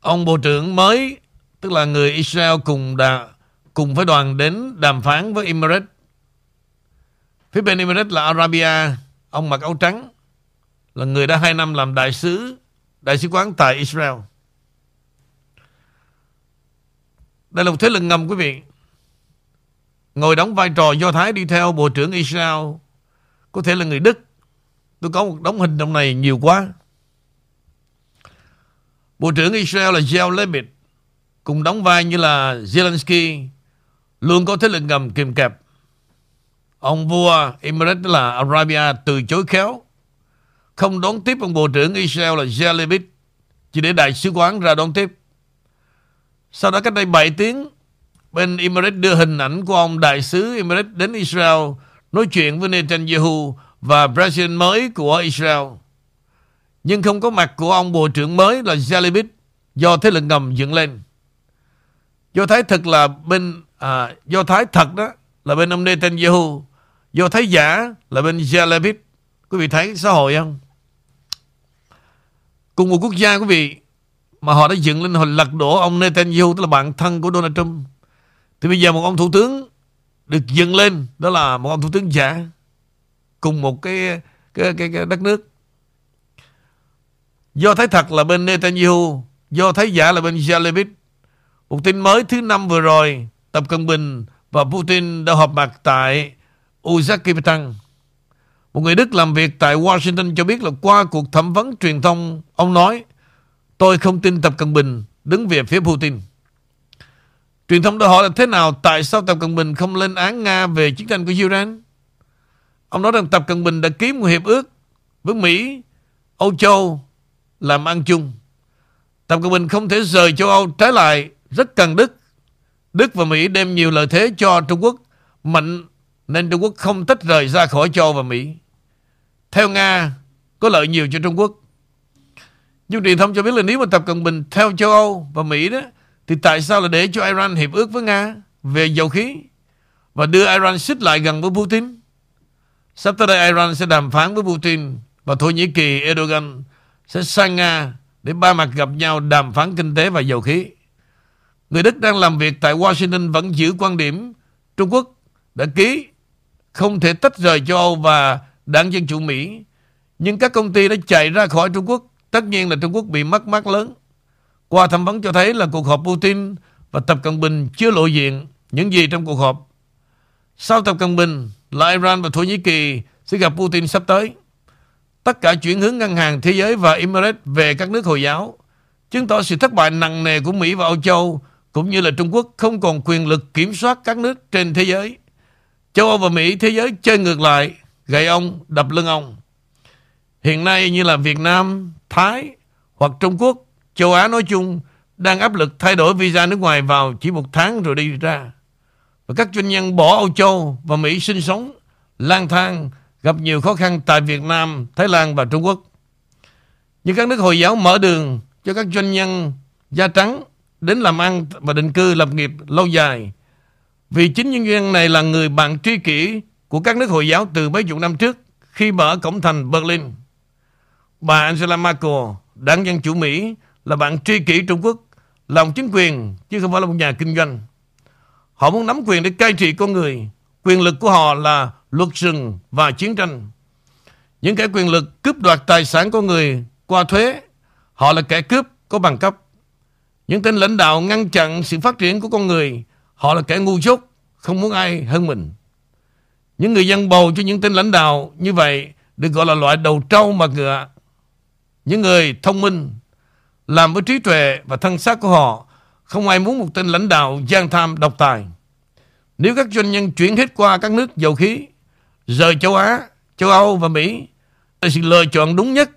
Ông bộ trưởng mới tức là người Israel cùng đã cùng với đoàn đến đàm phán với Emirates. Phía bên Emirates là Arabia, ông mặc áo trắng là người đã hai năm làm đại sứ đại sứ quán tại Israel. Đây là một thế lực ngầm, quý vị. Ngồi đóng vai trò do Thái đi theo Bộ trưởng Israel có thể là người Đức. Tôi có một đống hình trong này nhiều quá. Bộ trưởng Israel là Yael Lebit, cùng đóng vai như là Zelensky, luôn có thế lực ngầm kìm kẹp. Ông vua Emirates là Arabia từ chối khéo không đón tiếp ông bộ trưởng Israel là Yael chỉ để đại sứ quán ra đón tiếp. Sau đó cách đây 7 tiếng bên Emirates đưa hình ảnh của ông đại sứ Emirates đến Israel nói chuyện với Netanyahu và president mới của Israel nhưng không có mặt của ông bộ trưởng mới là Jalibit do thế lực ngầm dựng lên. Do Thái thật là bên à, do Thái thật đó là bên ông Netanyahu, do Thái giả là bên Jalibit. Quý vị thấy xã hội không? Cùng một quốc gia quý vị mà họ đã dựng lên hồi lật đổ ông Netanyahu tức là bạn thân của Donald Trump. Thì bây giờ một ông thủ tướng được dựng lên đó là một ông thủ tướng giả cùng một cái cái cái, cái đất nước Do thấy thật là bên Netanyahu Do thấy giả là bên Jalevich. Một tin mới thứ năm vừa rồi Tập Cận Bình và Putin đã họp mặt tại Uzbekistan một người Đức làm việc tại Washington cho biết là qua cuộc thẩm vấn truyền thông Ông nói Tôi không tin Tập Cận Bình đứng về phía Putin Truyền thông đã hỏi là thế nào Tại sao Tập Cận Bình không lên án Nga về chiến tranh của Iran Ông nói rằng Tập Cận Bình đã ký một hiệp ước với Mỹ, Âu Châu làm ăn chung. Tập Cận Bình không thể rời châu Âu trái lại rất cần Đức. Đức và Mỹ đem nhiều lợi thế cho Trung Quốc mạnh nên Trung Quốc không tách rời ra khỏi châu Âu và Mỹ. Theo Nga, có lợi nhiều cho Trung Quốc. Nhưng truyền thông cho biết là nếu mà Tập Cận Bình theo châu Âu và Mỹ đó, thì tại sao là để cho Iran hiệp ước với Nga về dầu khí và đưa Iran xích lại gần với Putin? Sắp tới đây Iran sẽ đàm phán với Putin và Thổ Nhĩ Kỳ, Erdogan sẽ sang Nga để ba mặt gặp nhau đàm phán kinh tế và dầu khí. Người Đức đang làm việc tại Washington vẫn giữ quan điểm Trung Quốc đã ký không thể tách rời châu Âu và đảng Dân Chủ Mỹ. Nhưng các công ty đã chạy ra khỏi Trung Quốc. Tất nhiên là Trung Quốc bị mất mát lớn. Qua thẩm vấn cho thấy là cuộc họp Putin và Tập Cận Bình chưa lộ diện những gì trong cuộc họp. Sau Tập Cận Bình là Iran và Thổ Nhĩ Kỳ sẽ gặp Putin sắp tới. Tất cả chuyển hướng ngân hàng thế giới và Emirates về các nước Hồi giáo chứng tỏ sự thất bại nặng nề của Mỹ và Âu Châu cũng như là Trung Quốc không còn quyền lực kiểm soát các nước trên thế giới. Châu Âu và Mỹ thế giới chơi ngược lại, gậy ông, đập lưng ông. Hiện nay như là Việt Nam, Thái hoặc Trung Quốc, châu Á nói chung đang áp lực thay đổi visa nước ngoài vào chỉ một tháng rồi đi ra. Và các doanh nhân bỏ Âu Châu và Mỹ sinh sống, lang thang, gặp nhiều khó khăn tại Việt Nam, Thái Lan và Trung Quốc. Nhưng các nước Hồi giáo mở đường cho các doanh nhân da trắng đến làm ăn và định cư lập nghiệp lâu dài. Vì chính những doanh nhân này là người bạn tri kỷ của các nước Hồi giáo từ mấy chục năm trước khi mở cổng thành Berlin. Bà Angela Merkel, đảng Dân Chủ Mỹ, là bạn tri kỷ Trung Quốc, lòng chính quyền chứ không phải là một nhà kinh doanh. Họ muốn nắm quyền để cai trị con người. Quyền lực của họ là luật rừng và chiến tranh. Những kẻ quyền lực cướp đoạt tài sản của người qua thuế, họ là kẻ cướp có bằng cấp. Những tên lãnh đạo ngăn chặn sự phát triển của con người, họ là kẻ ngu dốt, không muốn ai hơn mình. Những người dân bầu cho những tên lãnh đạo như vậy được gọi là loại đầu trâu mà ngựa. Những người thông minh, làm với trí tuệ và thân xác của họ, không ai muốn một tên lãnh đạo gian tham độc tài. Nếu các doanh nhân chuyển hết qua các nước dầu khí, rời châu Á, châu Âu và Mỹ, là sự lựa chọn đúng nhất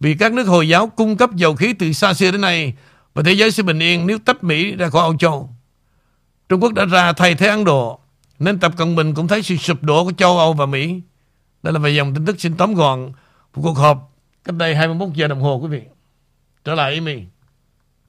vì các nước Hồi giáo cung cấp dầu khí từ xa xưa đến nay và thế giới sẽ bình yên nếu tách Mỹ ra khỏi Âu Châu. Trung Quốc đã ra thay thế Ấn Độ nên Tập Cận Bình cũng thấy sự sụp đổ của châu Âu và Mỹ. Đây là về dòng tin tức xin tóm gọn của cuộc họp cách đây 21 giờ đồng hồ, quý vị. Trở lại Amy.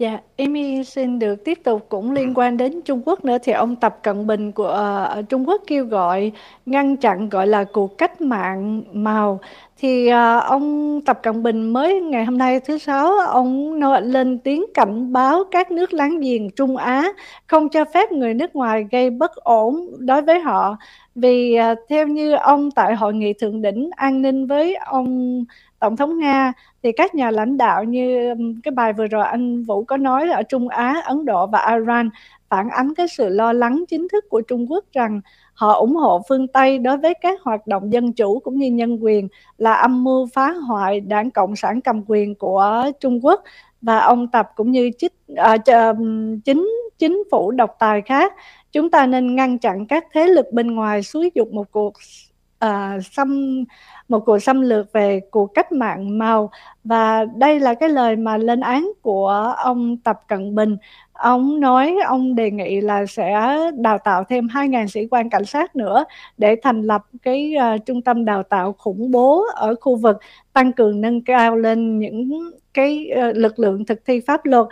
Dạ, Amy xin được tiếp tục. Cũng liên quan đến Trung Quốc nữa thì ông Tập Cận Bình của uh, Trung Quốc kêu gọi ngăn chặn gọi là cuộc cách mạng màu. Thì uh, ông Tập Cận Bình mới ngày hôm nay thứ sáu ông lên tiếng cảnh báo các nước láng giềng Trung Á không cho phép người nước ngoài gây bất ổn đối với họ vì uh, theo như ông tại hội nghị thượng đỉnh an ninh với ông tổng thống Nga thì các nhà lãnh đạo như cái bài vừa rồi anh Vũ có nói là ở Trung Á, Ấn Độ và Iran phản ánh cái sự lo lắng chính thức của Trung Quốc rằng họ ủng hộ phương Tây đối với các hoạt động dân chủ cũng như nhân quyền là âm mưu phá hoại đảng Cộng sản cầm quyền của Trung Quốc. Và ông Tập cũng như chích, uh, chính chính phủ độc tài khác chúng ta nên ngăn chặn các thế lực bên ngoài xúi dục một cuộc uh, xâm một cuộc xâm lược về cuộc cách mạng màu và đây là cái lời mà lên án của ông Tập Cận Bình. Ông nói ông đề nghị là sẽ đào tạo thêm 2.000 sĩ quan cảnh sát nữa để thành lập cái uh, trung tâm đào tạo khủng bố ở khu vực tăng cường nâng cao lên những cái uh, lực lượng thực thi pháp luật.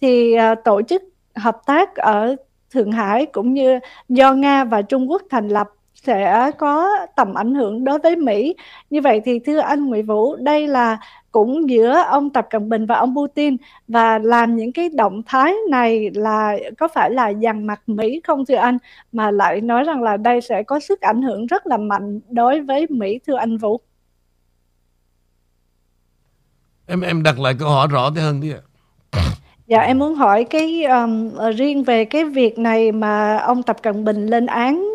Thì uh, tổ chức hợp tác ở Thượng Hải cũng như do Nga và Trung Quốc thành lập sẽ có tầm ảnh hưởng đối với Mỹ. Như vậy thì thưa anh Nguyễn Vũ, đây là cũng giữa ông Tập Cận Bình và ông Putin và làm những cái động thái này là có phải là dằn mặt Mỹ không thưa anh mà lại nói rằng là đây sẽ có sức ảnh hưởng rất là mạnh đối với Mỹ thưa anh Vũ. Em em đặt lại câu hỏi rõ thế hơn đi ạ. Dạ em muốn hỏi cái um, riêng về cái việc này mà ông Tập Cận Bình lên án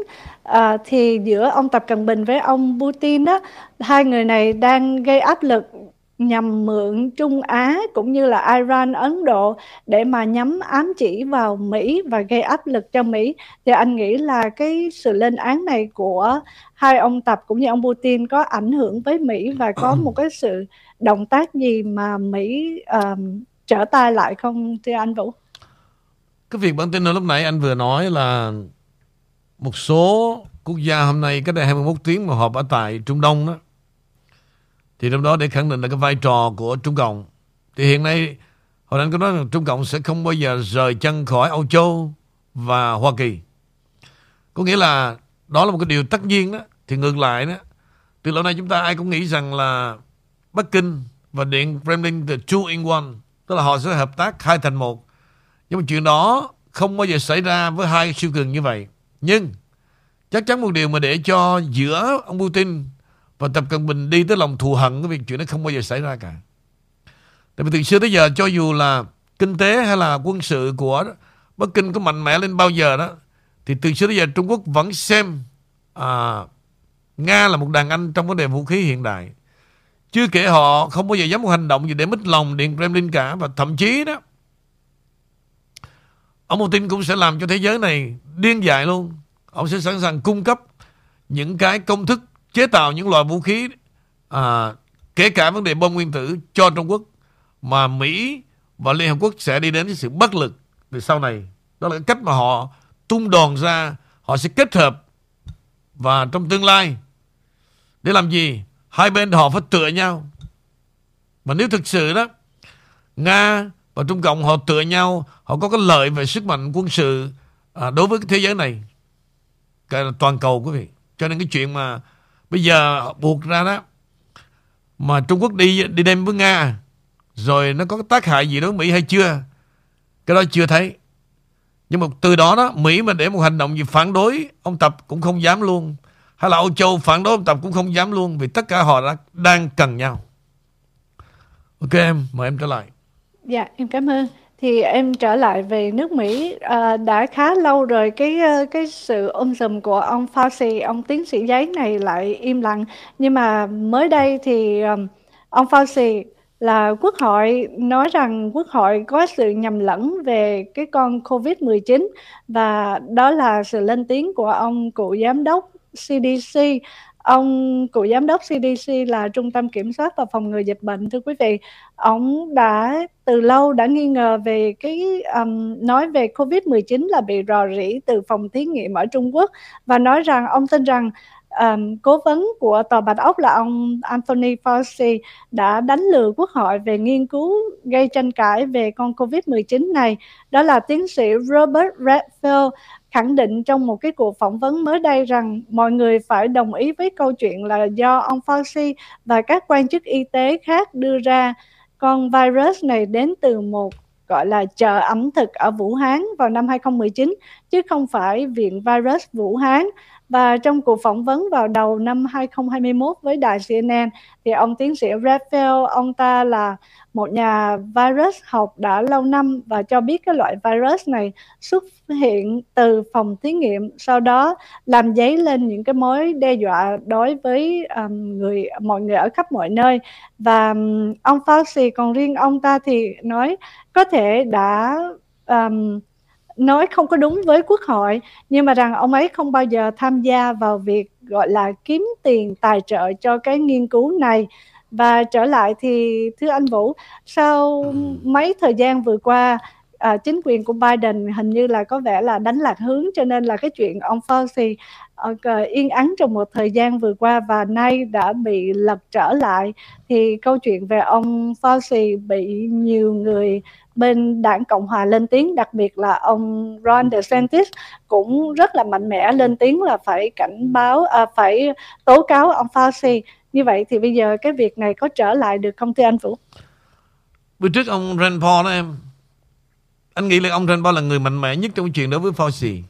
à, thì giữa ông Tập Cận Bình với ông Putin đó hai người này đang gây áp lực nhằm mượn Trung Á cũng như là Iran, Ấn Độ để mà nhắm ám chỉ vào Mỹ và gây áp lực cho Mỹ. Thì anh nghĩ là cái sự lên án này của hai ông Tập cũng như ông Putin có ảnh hưởng với Mỹ và có một cái sự động tác gì mà Mỹ um, trở tay lại không, thưa anh Vũ? Cái việc bản tin lúc nãy anh vừa nói là một số quốc gia hôm nay cách đây 21 tiếng mà họp ở tại Trung Đông đó, thì trong đó để khẳng định là cái vai trò của Trung Cộng. Thì hiện nay, hồi anh có nói là Trung Cộng sẽ không bao giờ rời chân khỏi Âu Châu và Hoa Kỳ. Có nghĩa là đó là một cái điều tất nhiên đó. Thì ngược lại đó, từ lâu nay chúng ta ai cũng nghĩ rằng là Bắc Kinh và Điện Kremlin, the two in one tức là họ sẽ hợp tác hai thành một nhưng mà chuyện đó không bao giờ xảy ra với hai siêu cường như vậy nhưng chắc chắn một điều mà để cho giữa ông Putin và Tập Cận Bình đi tới lòng thù hận cái việc chuyện đó không bao giờ xảy ra cả. Tại vì từ xưa tới giờ cho dù là kinh tế hay là quân sự của Bắc Kinh có mạnh mẽ lên bao giờ đó thì từ xưa tới giờ Trung Quốc vẫn xem à, Nga là một đàn anh trong vấn đề vũ khí hiện đại. Chưa kể họ không bao giờ dám một hành động gì để mít lòng Điện Kremlin cả và thậm chí đó Ông Putin cũng sẽ làm cho thế giới này điên dại luôn. Ông sẽ sẵn sàng cung cấp những cái công thức chế tạo những loại vũ khí à, kể cả vấn đề bom nguyên tử cho Trung Quốc mà Mỹ và Liên Hợp Quốc sẽ đi đến với sự bất lực về sau này. Đó là cái cách mà họ tung đòn ra, họ sẽ kết hợp và trong tương lai để làm gì? Hai bên họ phải tựa nhau. Mà nếu thực sự đó Nga và Trung Cộng họ tựa nhau, họ có cái lợi về sức mạnh quân sự à, đối với cái thế giới này, cái toàn cầu quý vị. Cho nên cái chuyện mà bây giờ buộc ra đó mà Trung Quốc đi đi đêm với Nga rồi nó có cái tác hại gì đối với Mỹ hay chưa? Cái đó chưa thấy. Nhưng mà từ đó đó Mỹ mà để một hành động gì phản đối ông Tập cũng không dám luôn. Hay là Âu Châu phản đối ông Tập cũng không dám luôn vì tất cả họ đã, đang cần nhau. Ok em, mời em trở lại. Dạ, em cảm ơn. Thì em trở lại về nước Mỹ à, đã khá lâu rồi cái ờ, cái sự ôm sùm của ông Fauci, ông tiến sĩ giấy này lại im lặng. Nhưng mà mới đây thì um, ông Fauci là quốc hội nói rằng quốc hội có sự nhầm lẫn về cái con COVID-19 và đó là sự lên tiếng của ông cựu giám đốc CDC Ông cựu giám đốc CDC là Trung tâm Kiểm soát và Phòng ngừa Dịch bệnh thưa quý vị. Ông đã từ lâu đã nghi ngờ về cái um, nói về COVID-19 là bị rò rỉ từ phòng thí nghiệm ở Trung Quốc và nói rằng ông tin rằng um, cố vấn của tòa bạch ốc là ông Anthony Fauci đã đánh lừa quốc hội về nghiên cứu gây tranh cãi về con COVID-19 này. Đó là tiến sĩ Robert Redfield khẳng định trong một cái cuộc phỏng vấn mới đây rằng mọi người phải đồng ý với câu chuyện là do ông Fauci và các quan chức y tế khác đưa ra. Con virus này đến từ một, gọi là, chợ ẩm thực ở Vũ Hán vào năm 2019 chứ không phải viện virus Vũ Hán và trong cuộc phỏng vấn vào đầu năm 2021 với đài CNN thì ông tiến sĩ Raphael ông ta là một nhà virus học đã lâu năm và cho biết cái loại virus này xuất hiện từ phòng thí nghiệm sau đó làm dấy lên những cái mối đe dọa đối với um, người mọi người ở khắp mọi nơi. Và um, ông Fauci còn riêng ông ta thì nói có thể đã um, nói không có đúng với quốc hội nhưng mà rằng ông ấy không bao giờ tham gia vào việc gọi là kiếm tiền tài trợ cho cái nghiên cứu này. Và trở lại thì thưa anh Vũ sau mấy thời gian vừa qua à, chính quyền của Biden hình như là có vẻ là đánh lạc hướng cho nên là cái chuyện ông Fauci uh, yên ắng trong một thời gian vừa qua và nay đã bị lật trở lại. Thì câu chuyện về ông Fauci bị nhiều người bên đảng Cộng hòa lên tiếng đặc biệt là ông Ron DeSantis cũng rất là mạnh mẽ lên tiếng là phải cảnh báo à, phải tố cáo ông Fauci như vậy thì bây giờ cái việc này có trở lại được không thưa anh Vũ? Bữa trước ông Rand Paul đó em Anh nghĩ là ông Rand Paul là người mạnh mẽ nhất trong chuyện đối với Fauci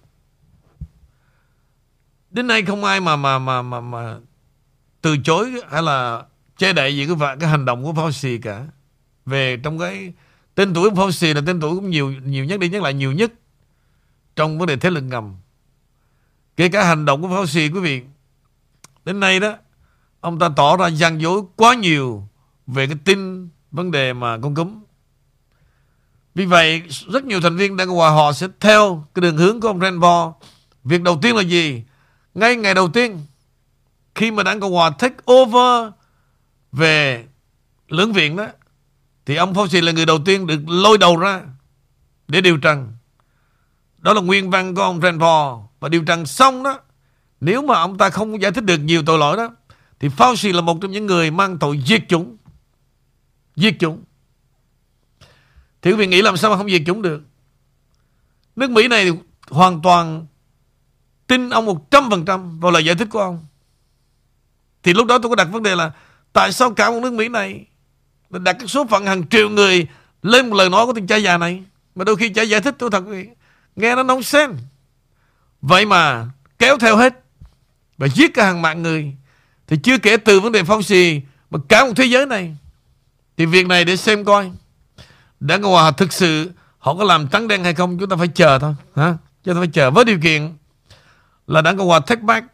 Đến nay không ai mà mà mà mà, mà từ chối hay là che đậy gì cái cái hành động của Fauci cả. Về trong cái tên tuổi của Fauci là tên tuổi cũng nhiều nhiều nhất đi nhắc lại nhiều nhất trong vấn đề thế lực ngầm. Kể cả hành động của Fauci, quý vị. Đến nay đó, ông ta tỏ ra gian dối quá nhiều về cái tin vấn đề mà con cúm. Vì vậy, rất nhiều thành viên đang hòa họ sẽ theo cái đường hướng của ông Rand Paul. Việc đầu tiên là gì? Ngay ngày đầu tiên, khi mà đảng Cộng Hòa take over về lưỡng viện đó thì ông Fauci là người đầu tiên được lôi đầu ra để điều trần. Đó là nguyên văn của ông Rand Paul và điều trần xong đó, nếu mà ông ta không giải thích được nhiều tội lỗi đó, thì Fauci là một trong những người mang tội giết chúng. Giết chúng. Thì quý vị nghĩ làm sao mà không diệt chúng được? Nước Mỹ này hoàn toàn tin ông 100% vào lời giải thích của ông. Thì lúc đó tôi có đặt vấn đề là tại sao cả một nước Mỹ này đặt cái số phận hàng triệu người lên một lời nói của thằng cha già này. Mà đôi khi cha giải thích tôi thật. Nghe nó nóng sen. Vậy mà kéo theo hết và giết cả hàng mạng người thì chưa kể từ vấn đề phong xì mà cả một thế giới này. Thì việc này để xem coi Đảng Cộng Hòa thực sự họ có làm trắng đen hay không chúng ta phải chờ thôi hả? Chúng ta phải chờ với điều kiện là đảng Cộng Hòa take back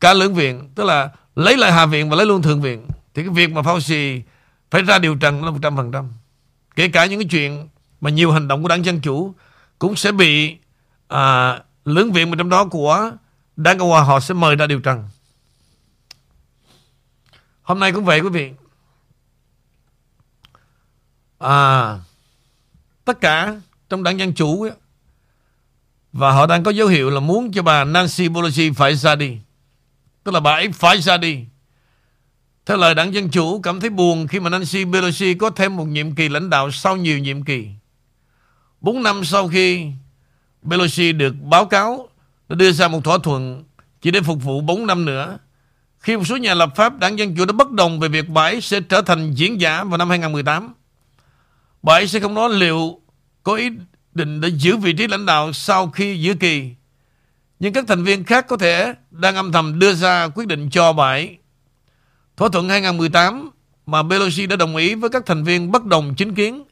cả lưỡng viện, tức là lấy lại Hạ viện và lấy luôn Thượng viện. Thì cái việc mà Fauci phải ra điều trần là 100%. Kể cả những cái chuyện mà nhiều hành động của đảng Dân Chủ cũng sẽ bị à, lưỡng viện mà trong đó của đảng Cộng Hòa họ sẽ mời ra điều trần. Hôm nay cũng vậy quý vị. À, tất cả trong đảng Dân Chủ ấy, và họ đang có dấu hiệu là muốn cho bà Nancy Pelosi phải ra đi. Tức là bà ấy phải ra đi. Theo lời đảng Dân Chủ, cảm thấy buồn khi mà Nancy Pelosi có thêm một nhiệm kỳ lãnh đạo sau nhiều nhiệm kỳ. 4 năm sau khi Pelosi được báo cáo, đã đưa ra một thỏa thuận chỉ để phục vụ 4 năm nữa. Khi một số nhà lập pháp đảng Dân Chủ đã bất đồng về việc bãi sẽ trở thành diễn giả vào năm 2018. bãi sẽ không nói liệu có ý định để giữ vị trí lãnh đạo sau khi giữa kỳ. Nhưng các thành viên khác có thể đang âm thầm đưa ra quyết định cho bãi. Thỏa thuận 2018 mà Pelosi đã đồng ý với các thành viên bất đồng chính kiến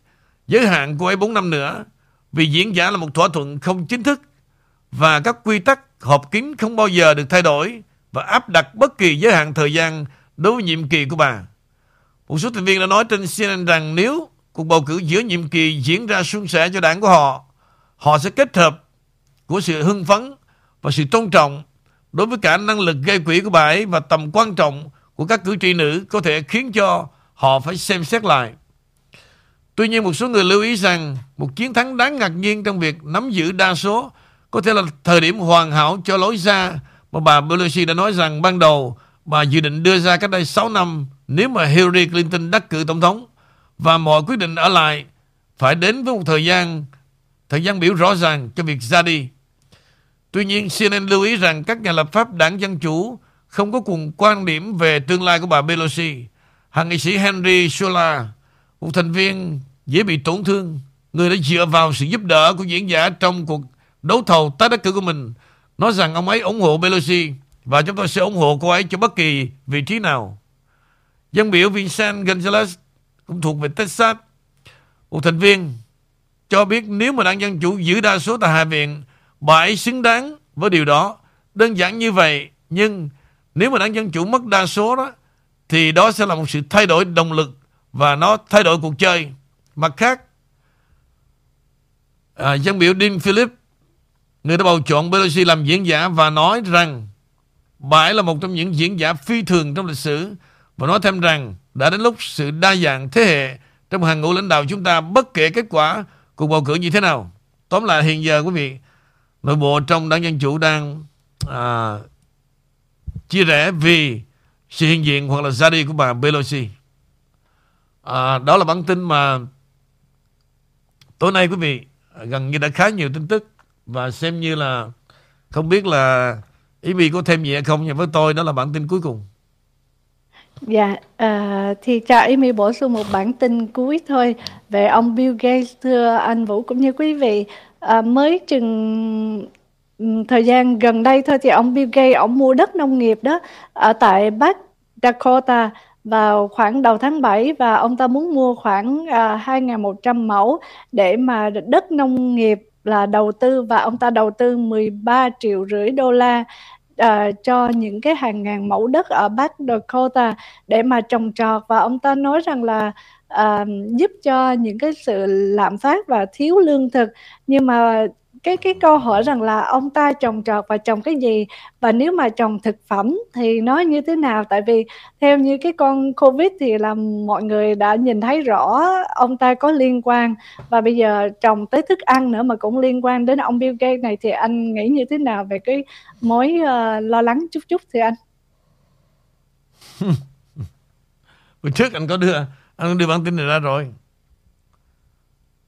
giới hạn của ấy 4 năm nữa vì diễn giả là một thỏa thuận không chính thức và các quy tắc họp kín không bao giờ được thay đổi và áp đặt bất kỳ giới hạn thời gian đối với nhiệm kỳ của bà. Một số thành viên đã nói trên CNN rằng nếu cuộc bầu cử giữa nhiệm kỳ diễn ra suôn sẻ cho đảng của họ, họ sẽ kết hợp của sự hưng phấn và sự tôn trọng đối với cả năng lực gây quỹ của bà ấy và tầm quan trọng của các cử tri nữ có thể khiến cho họ phải xem xét lại. Tuy nhiên một số người lưu ý rằng một chiến thắng đáng ngạc nhiên trong việc nắm giữ đa số có thể là thời điểm hoàn hảo cho lối ra mà bà Pelosi đã nói rằng ban đầu bà dự định đưa ra cách đây 6 năm nếu mà Hillary Clinton đắc cử tổng thống và mọi quyết định ở lại phải đến với một thời gian thời gian biểu rõ ràng cho việc ra đi. Tuy nhiên, CNN lưu ý rằng các nhà lập pháp đảng Dân Chủ không có cùng quan điểm về tương lai của bà Pelosi. Hàng nghị sĩ Henry Shula, một thành viên dễ bị tổn thương, người đã dựa vào sự giúp đỡ của diễn giả trong cuộc đấu thầu tái đắc cử của mình, nói rằng ông ấy ủng hộ Pelosi và chúng tôi sẽ ủng hộ cô ấy cho bất kỳ vị trí nào. Dân biểu Vincent Gonzalez cũng thuộc về Texas, một thành viên cho biết nếu mà đảng Dân Chủ giữ đa số tại Hạ viện, bà ấy xứng đáng với điều đó. Đơn giản như vậy, nhưng nếu mà đảng Dân Chủ mất đa số đó, thì đó sẽ là một sự thay đổi động lực và nó thay đổi cuộc chơi. Mặt khác, à, dân biểu Dean Phillips, người đã bầu chọn Pelosi làm diễn giả và nói rằng bà ấy là một trong những diễn giả phi thường trong lịch sử và nói thêm rằng đã đến lúc sự đa dạng thế hệ trong hàng ngũ lãnh đạo chúng ta bất kể kết quả cuộc bầu cử như thế nào. Tóm lại hiện giờ quý vị, nội bộ trong đảng Dân Chủ đang à, chia rẽ vì sự hiện diện hoặc là ra đi của bà Pelosi. À, đó là bản tin mà tối nay quý vị à, gần như đã khá nhiều tin tức và xem như là không biết là ý vị có thêm gì hay không nhưng với tôi đó là bản tin cuối cùng. Dạ, à, thì cho Amy bổ sung một bản tin cuối thôi về ông Bill Gates thưa anh Vũ cũng như quý vị Uh, mới chừng Ừ, thời gian gần đây thôi thì ông Bill Gates ông mua đất nông nghiệp đó ở tại Bắc Dakota vào khoảng đầu tháng 7 và ông ta muốn mua khoảng à, uh, 2.100 mẫu để mà đất nông nghiệp là đầu tư và ông ta đầu tư 13 triệu rưỡi đô la uh, cho những cái hàng ngàn mẫu đất ở Bắc Dakota để mà trồng trọt. Và ông ta nói rằng là uh, giúp cho những cái sự lạm phát và thiếu lương thực. Nhưng mà cái cái câu hỏi rằng là ông ta trồng trọt và trồng cái gì? Và nếu mà trồng thực phẩm thì nó như thế nào? Tại vì theo như cái con covid thì là mọi người đã nhìn thấy rõ ông ta có liên quan. Và bây giờ trồng tới thức ăn nữa mà cũng liên quan đến ông Bill Gates này thì anh nghĩ như thế nào về cái mối uh, lo lắng chút chút thì anh? Bữa trước anh có đưa anh đưa bản tin này ra rồi.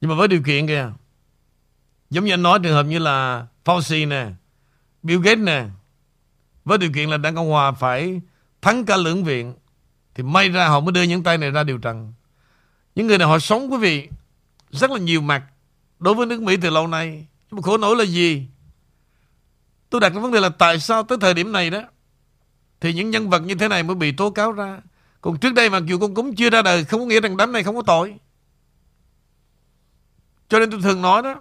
Nhưng mà với điều kiện kìa Giống như anh nói trường hợp như là Fauci nè, Bill Gates nè, với điều kiện là Đảng Cộng Hòa phải thắng cả lưỡng viện, thì may ra họ mới đưa những tay này ra điều trần. Những người này họ sống quý vị rất là nhiều mặt đối với nước Mỹ từ lâu nay. Nhưng mà khổ nổi là gì? Tôi đặt cái vấn đề là tại sao tới thời điểm này đó thì những nhân vật như thế này mới bị tố cáo ra. Còn trước đây mặc dù con cúng chưa ra đời không có nghĩa rằng đám này không có tội. Cho nên tôi thường nói đó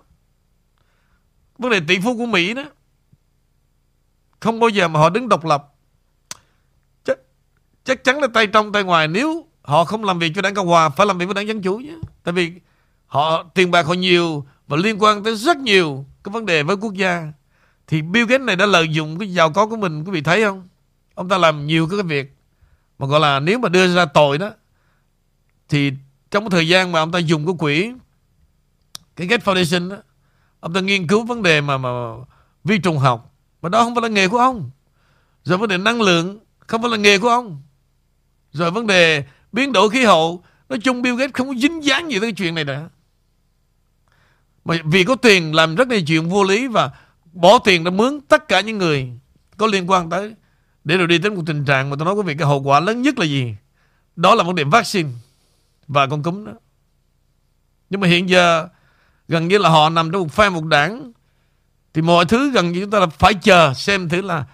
vấn đề tỷ phú của Mỹ đó không bao giờ mà họ đứng độc lập. Chắc, chắc chắn là tay trong tay ngoài. Nếu họ không làm việc cho đảng Cộng Hòa phải làm việc với đảng Dân Chủ nhé tại vì họ tiền bạc họ nhiều và liên quan tới rất nhiều cái vấn đề với quốc gia. Thì Bill Gates này đã lợi dụng cái giàu có của mình quý vị thấy không? Ông ta làm nhiều cái việc mà gọi là nếu mà đưa ra tội đó thì trong cái thời gian mà ông ta dùng cái quỹ cái Gates Foundation đó ông ta nghiên cứu vấn đề mà mà vi trùng học. Mà đó không phải là nghề của ông. Rồi vấn đề năng lượng không phải là nghề của ông. Rồi vấn đề biến đổi khí hậu, nói chung Bill Gates không có dính dáng gì tới cái chuyện này nữa mà vì có tiền làm rất nhiều chuyện vô lý và bỏ tiền để mướn tất cả những người có liên quan tới để rồi đi đến một tình trạng mà tôi nói quý vị, cái hậu quả lớn nhất là gì? Đó là vấn đề vaccine và con cúm đó. Nhưng mà hiện giờ gần như là họ nằm trong một phe một đảng thì mọi thứ gần như chúng ta là phải chờ xem thử là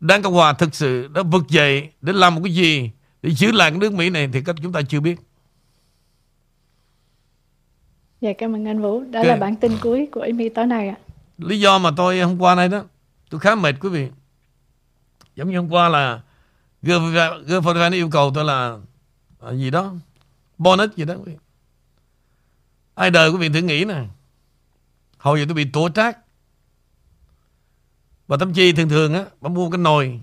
Đảng Cộng Hòa thực sự đã vực dậy để làm một cái gì để giữ lại cái nước Mỹ này thì cách chúng ta chưa biết. Dạ cảm ơn anh Vũ. Đó Ok. là bản tin cuối của Amy tối nay ạ. Lý do mà tôi hôm qua này đó tôi khá mệt quý vị. Giống như hôm qua là G45 nó yêu cầu tôi là à, gì đó bonus gì đó quý vị. Ai đời quý vị thử nghĩ nè. Hồi giờ tôi bị tố trác. Và Tâm Chi thường thường á Bà mua cái nồi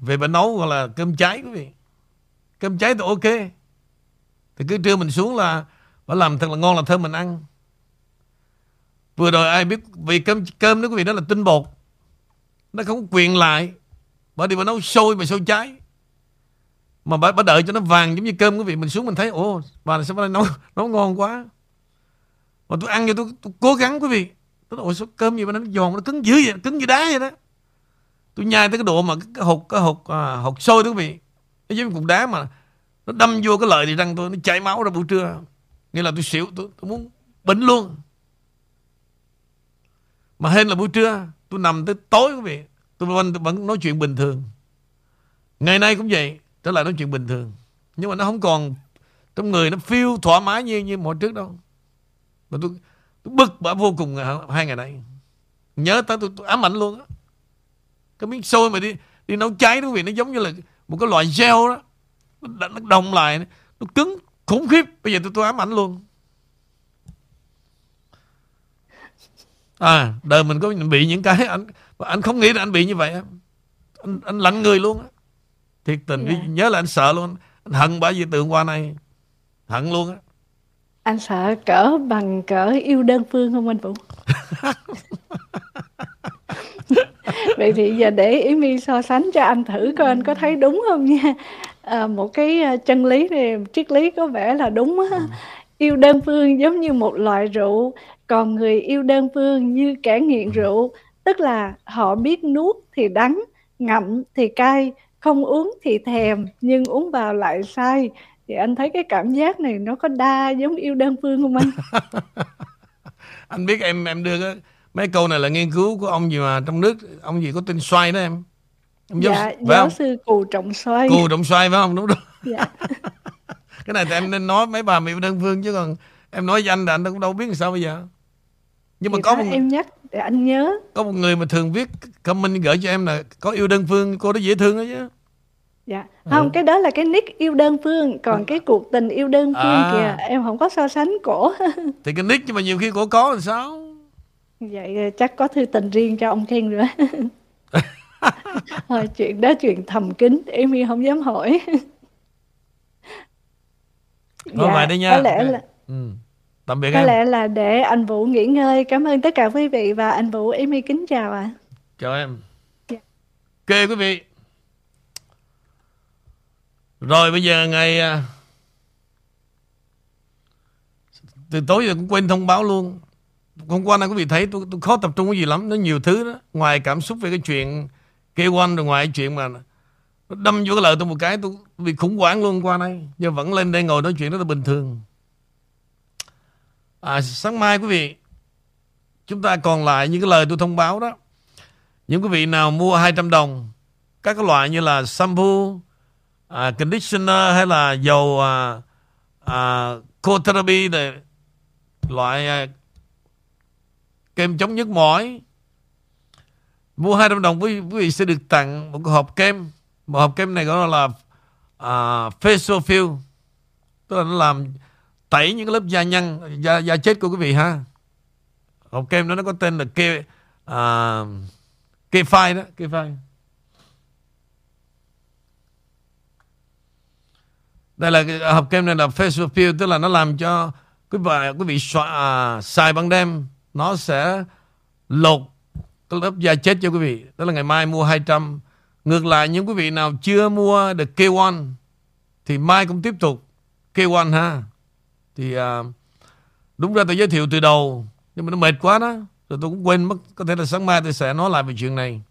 Về bà nấu gọi là cơm cháy quý vị. Cơm cháy thì ok. Thì cứ trưa mình xuống là Bà làm thật là ngon là thơm mình ăn. Vừa rồi ai biết Vì cơm cơm đó quý vị đó là tinh bột. Nó không có quyền lại. Bà đi bà nấu sôi mà sôi cháy. Mà bà, bà đợi cho nó vàng giống như cơm quý vị. Mình xuống mình thấy Ồ bà này sao bà này nấu, nấu ngon quá. Mà tôi ăn cho tôi, tôi cố gắng quý vị. Tôi nói, ôi cơm gì mà nó giòn Nó cứng dữ vậy Cứng như đá vậy đó. Tôi nhai tới cái độ mà cái, hột cái hột à, hột sôi đó quý vị. Nó giống cục đá mà Nó đâm vô cái lợi thì răng tôi Nó chảy máu ra buổi trưa. Nghĩa là tôi xỉu tôi, tôi muốn bệnh luôn. Mà hên là buổi trưa Tôi nằm tới tối quý vị. Tôi vẫn, tôi vẫn nói chuyện bình thường. Ngày nay cũng vậy Trở lại nói chuyện bình thường. Nhưng mà nó không còn Trong người nó phiêu thoải mái như như mọi trước đâu. Mà tôi, tôi bực bã vô cùng hai ngày nay Nhớ tới tôi, tôi ám ảnh luôn á. Cái miếng xôi mà đi đi nấu cháy đó quý vị? Nó giống như là một cái loại gel đó. Nó, nó đông lại Nó cứng khủng khiếp. Bây giờ tôi, tôi ám ảnh luôn. À đời mình có bị những cái Anh anh không nghĩ là anh bị như vậy Anh, anh lạnh người luôn á. Thiệt tình Dạ. nhớ là anh sợ luôn. Anh hận bởi vì từ hôm qua này. Hận luôn á Anh sợ cỡ bằng cỡ yêu đơn phương không anh Vũ? Vậy thì giờ để Amy so sánh cho anh thử coi anh có thấy đúng không nha. À, một cái à, chân lý này, triết lý có vẻ là đúng á. Yêu đơn phương giống như một loại rượu, còn người yêu đơn phương như kẻ nghiện rượu, tức là họ biết nuốt thì đắng, ngậm thì cay, không uống thì thèm, nhưng uống vào lại say. Thì anh thấy cái cảm giác này nó có đa giống yêu đơn phương không anh? Anh biết em em đưa cái, mấy câu này là nghiên cứu của ông gì mà trong nước Ông gì có tên xoay đó em Ông Dạ, phải giáo không? sư Cù Trọng Xoay. Cù trọng xoay phải không? Đúng rồi Dạ. Cái này thì em nên nói mấy bà mẹ đơn phương chứ còn Em nói với anh là anh cũng đâu biết làm sao bây giờ Nhưng mà Thì có một, em nhắc để anh nhớ. có một người mà thường viết comment gửi cho em là Có yêu đơn phương cô đó dễ thương đó chứ Dạ. Ừ. Không, cái đó là cái nick yêu đơn phương, còn cái cuộc tình yêu đơn phương À. kìa, em không có so sánh cổ. Thì cái nick nhưng mà nhiều khi cô có làm sao Vậy ờ, chắc có thư tình riêng cho ông Ken rồi. Thôi chuyện đó chuyện thầm kín, em không dám hỏi. Thôi vậy đi nha Dạ, có lẽ là ừ. Tạm biệt có em lẽ là để anh Vũ nghỉ ngơi. Cảm ơn tất cả quý vị và anh Vũ Amy kính chào ạ. Chào em Dạ. Ok quý vị rồi bây giờ ngày à, Từ tối giờ cũng quên thông báo luôn. Hôm qua anh quý vị thấy tôi, tôi khó tập trung cái gì lắm Nó nhiều thứ đó. Ngoài cảm xúc về cái chuyện K1 rồi ngoài cái chuyện mà Nó đâm vô cái lời tôi một cái Tôi bị khủng hoảng luôn qua nay. Nhưng vẫn lên đây ngồi nói chuyện rất là bình thường. À, Sáng mai quý vị Chúng ta còn lại những cái lời tôi thông báo đó. Những quý vị nào mua 200 đồng các cái loại như là shampoo, à, conditioner hay là dầu à, à, cotherapy này, loại à, kem chống nhức mỏi. Mua 200 đồng quý, quý vị sẽ được tặng một cái hộp kem. Một hộp kem này gọi là à, facial fill. Tức là nó làm tẩy những cái lớp da nhăn da, da chết của quý vị ha. Hộp kem đó nó có tên là kê à, kê phai đó kê phai đây là cái hộp kem này là face appeal tức là nó làm cho quý vị quý vị xóa, à, xài ban đêm nó sẽ lột cái lớp da chết cho quý vị. Đó là ngày mai mua 200 ngược lại những quý vị nào chưa mua được K1 thì mai cũng tiếp tục K1 ha. Thì à, đúng ra tôi giới thiệu từ đầu nhưng mà nó mệt quá đó. Rồi tôi cũng quên mất có thể là sáng mai tôi sẽ nói lại về chuyện này.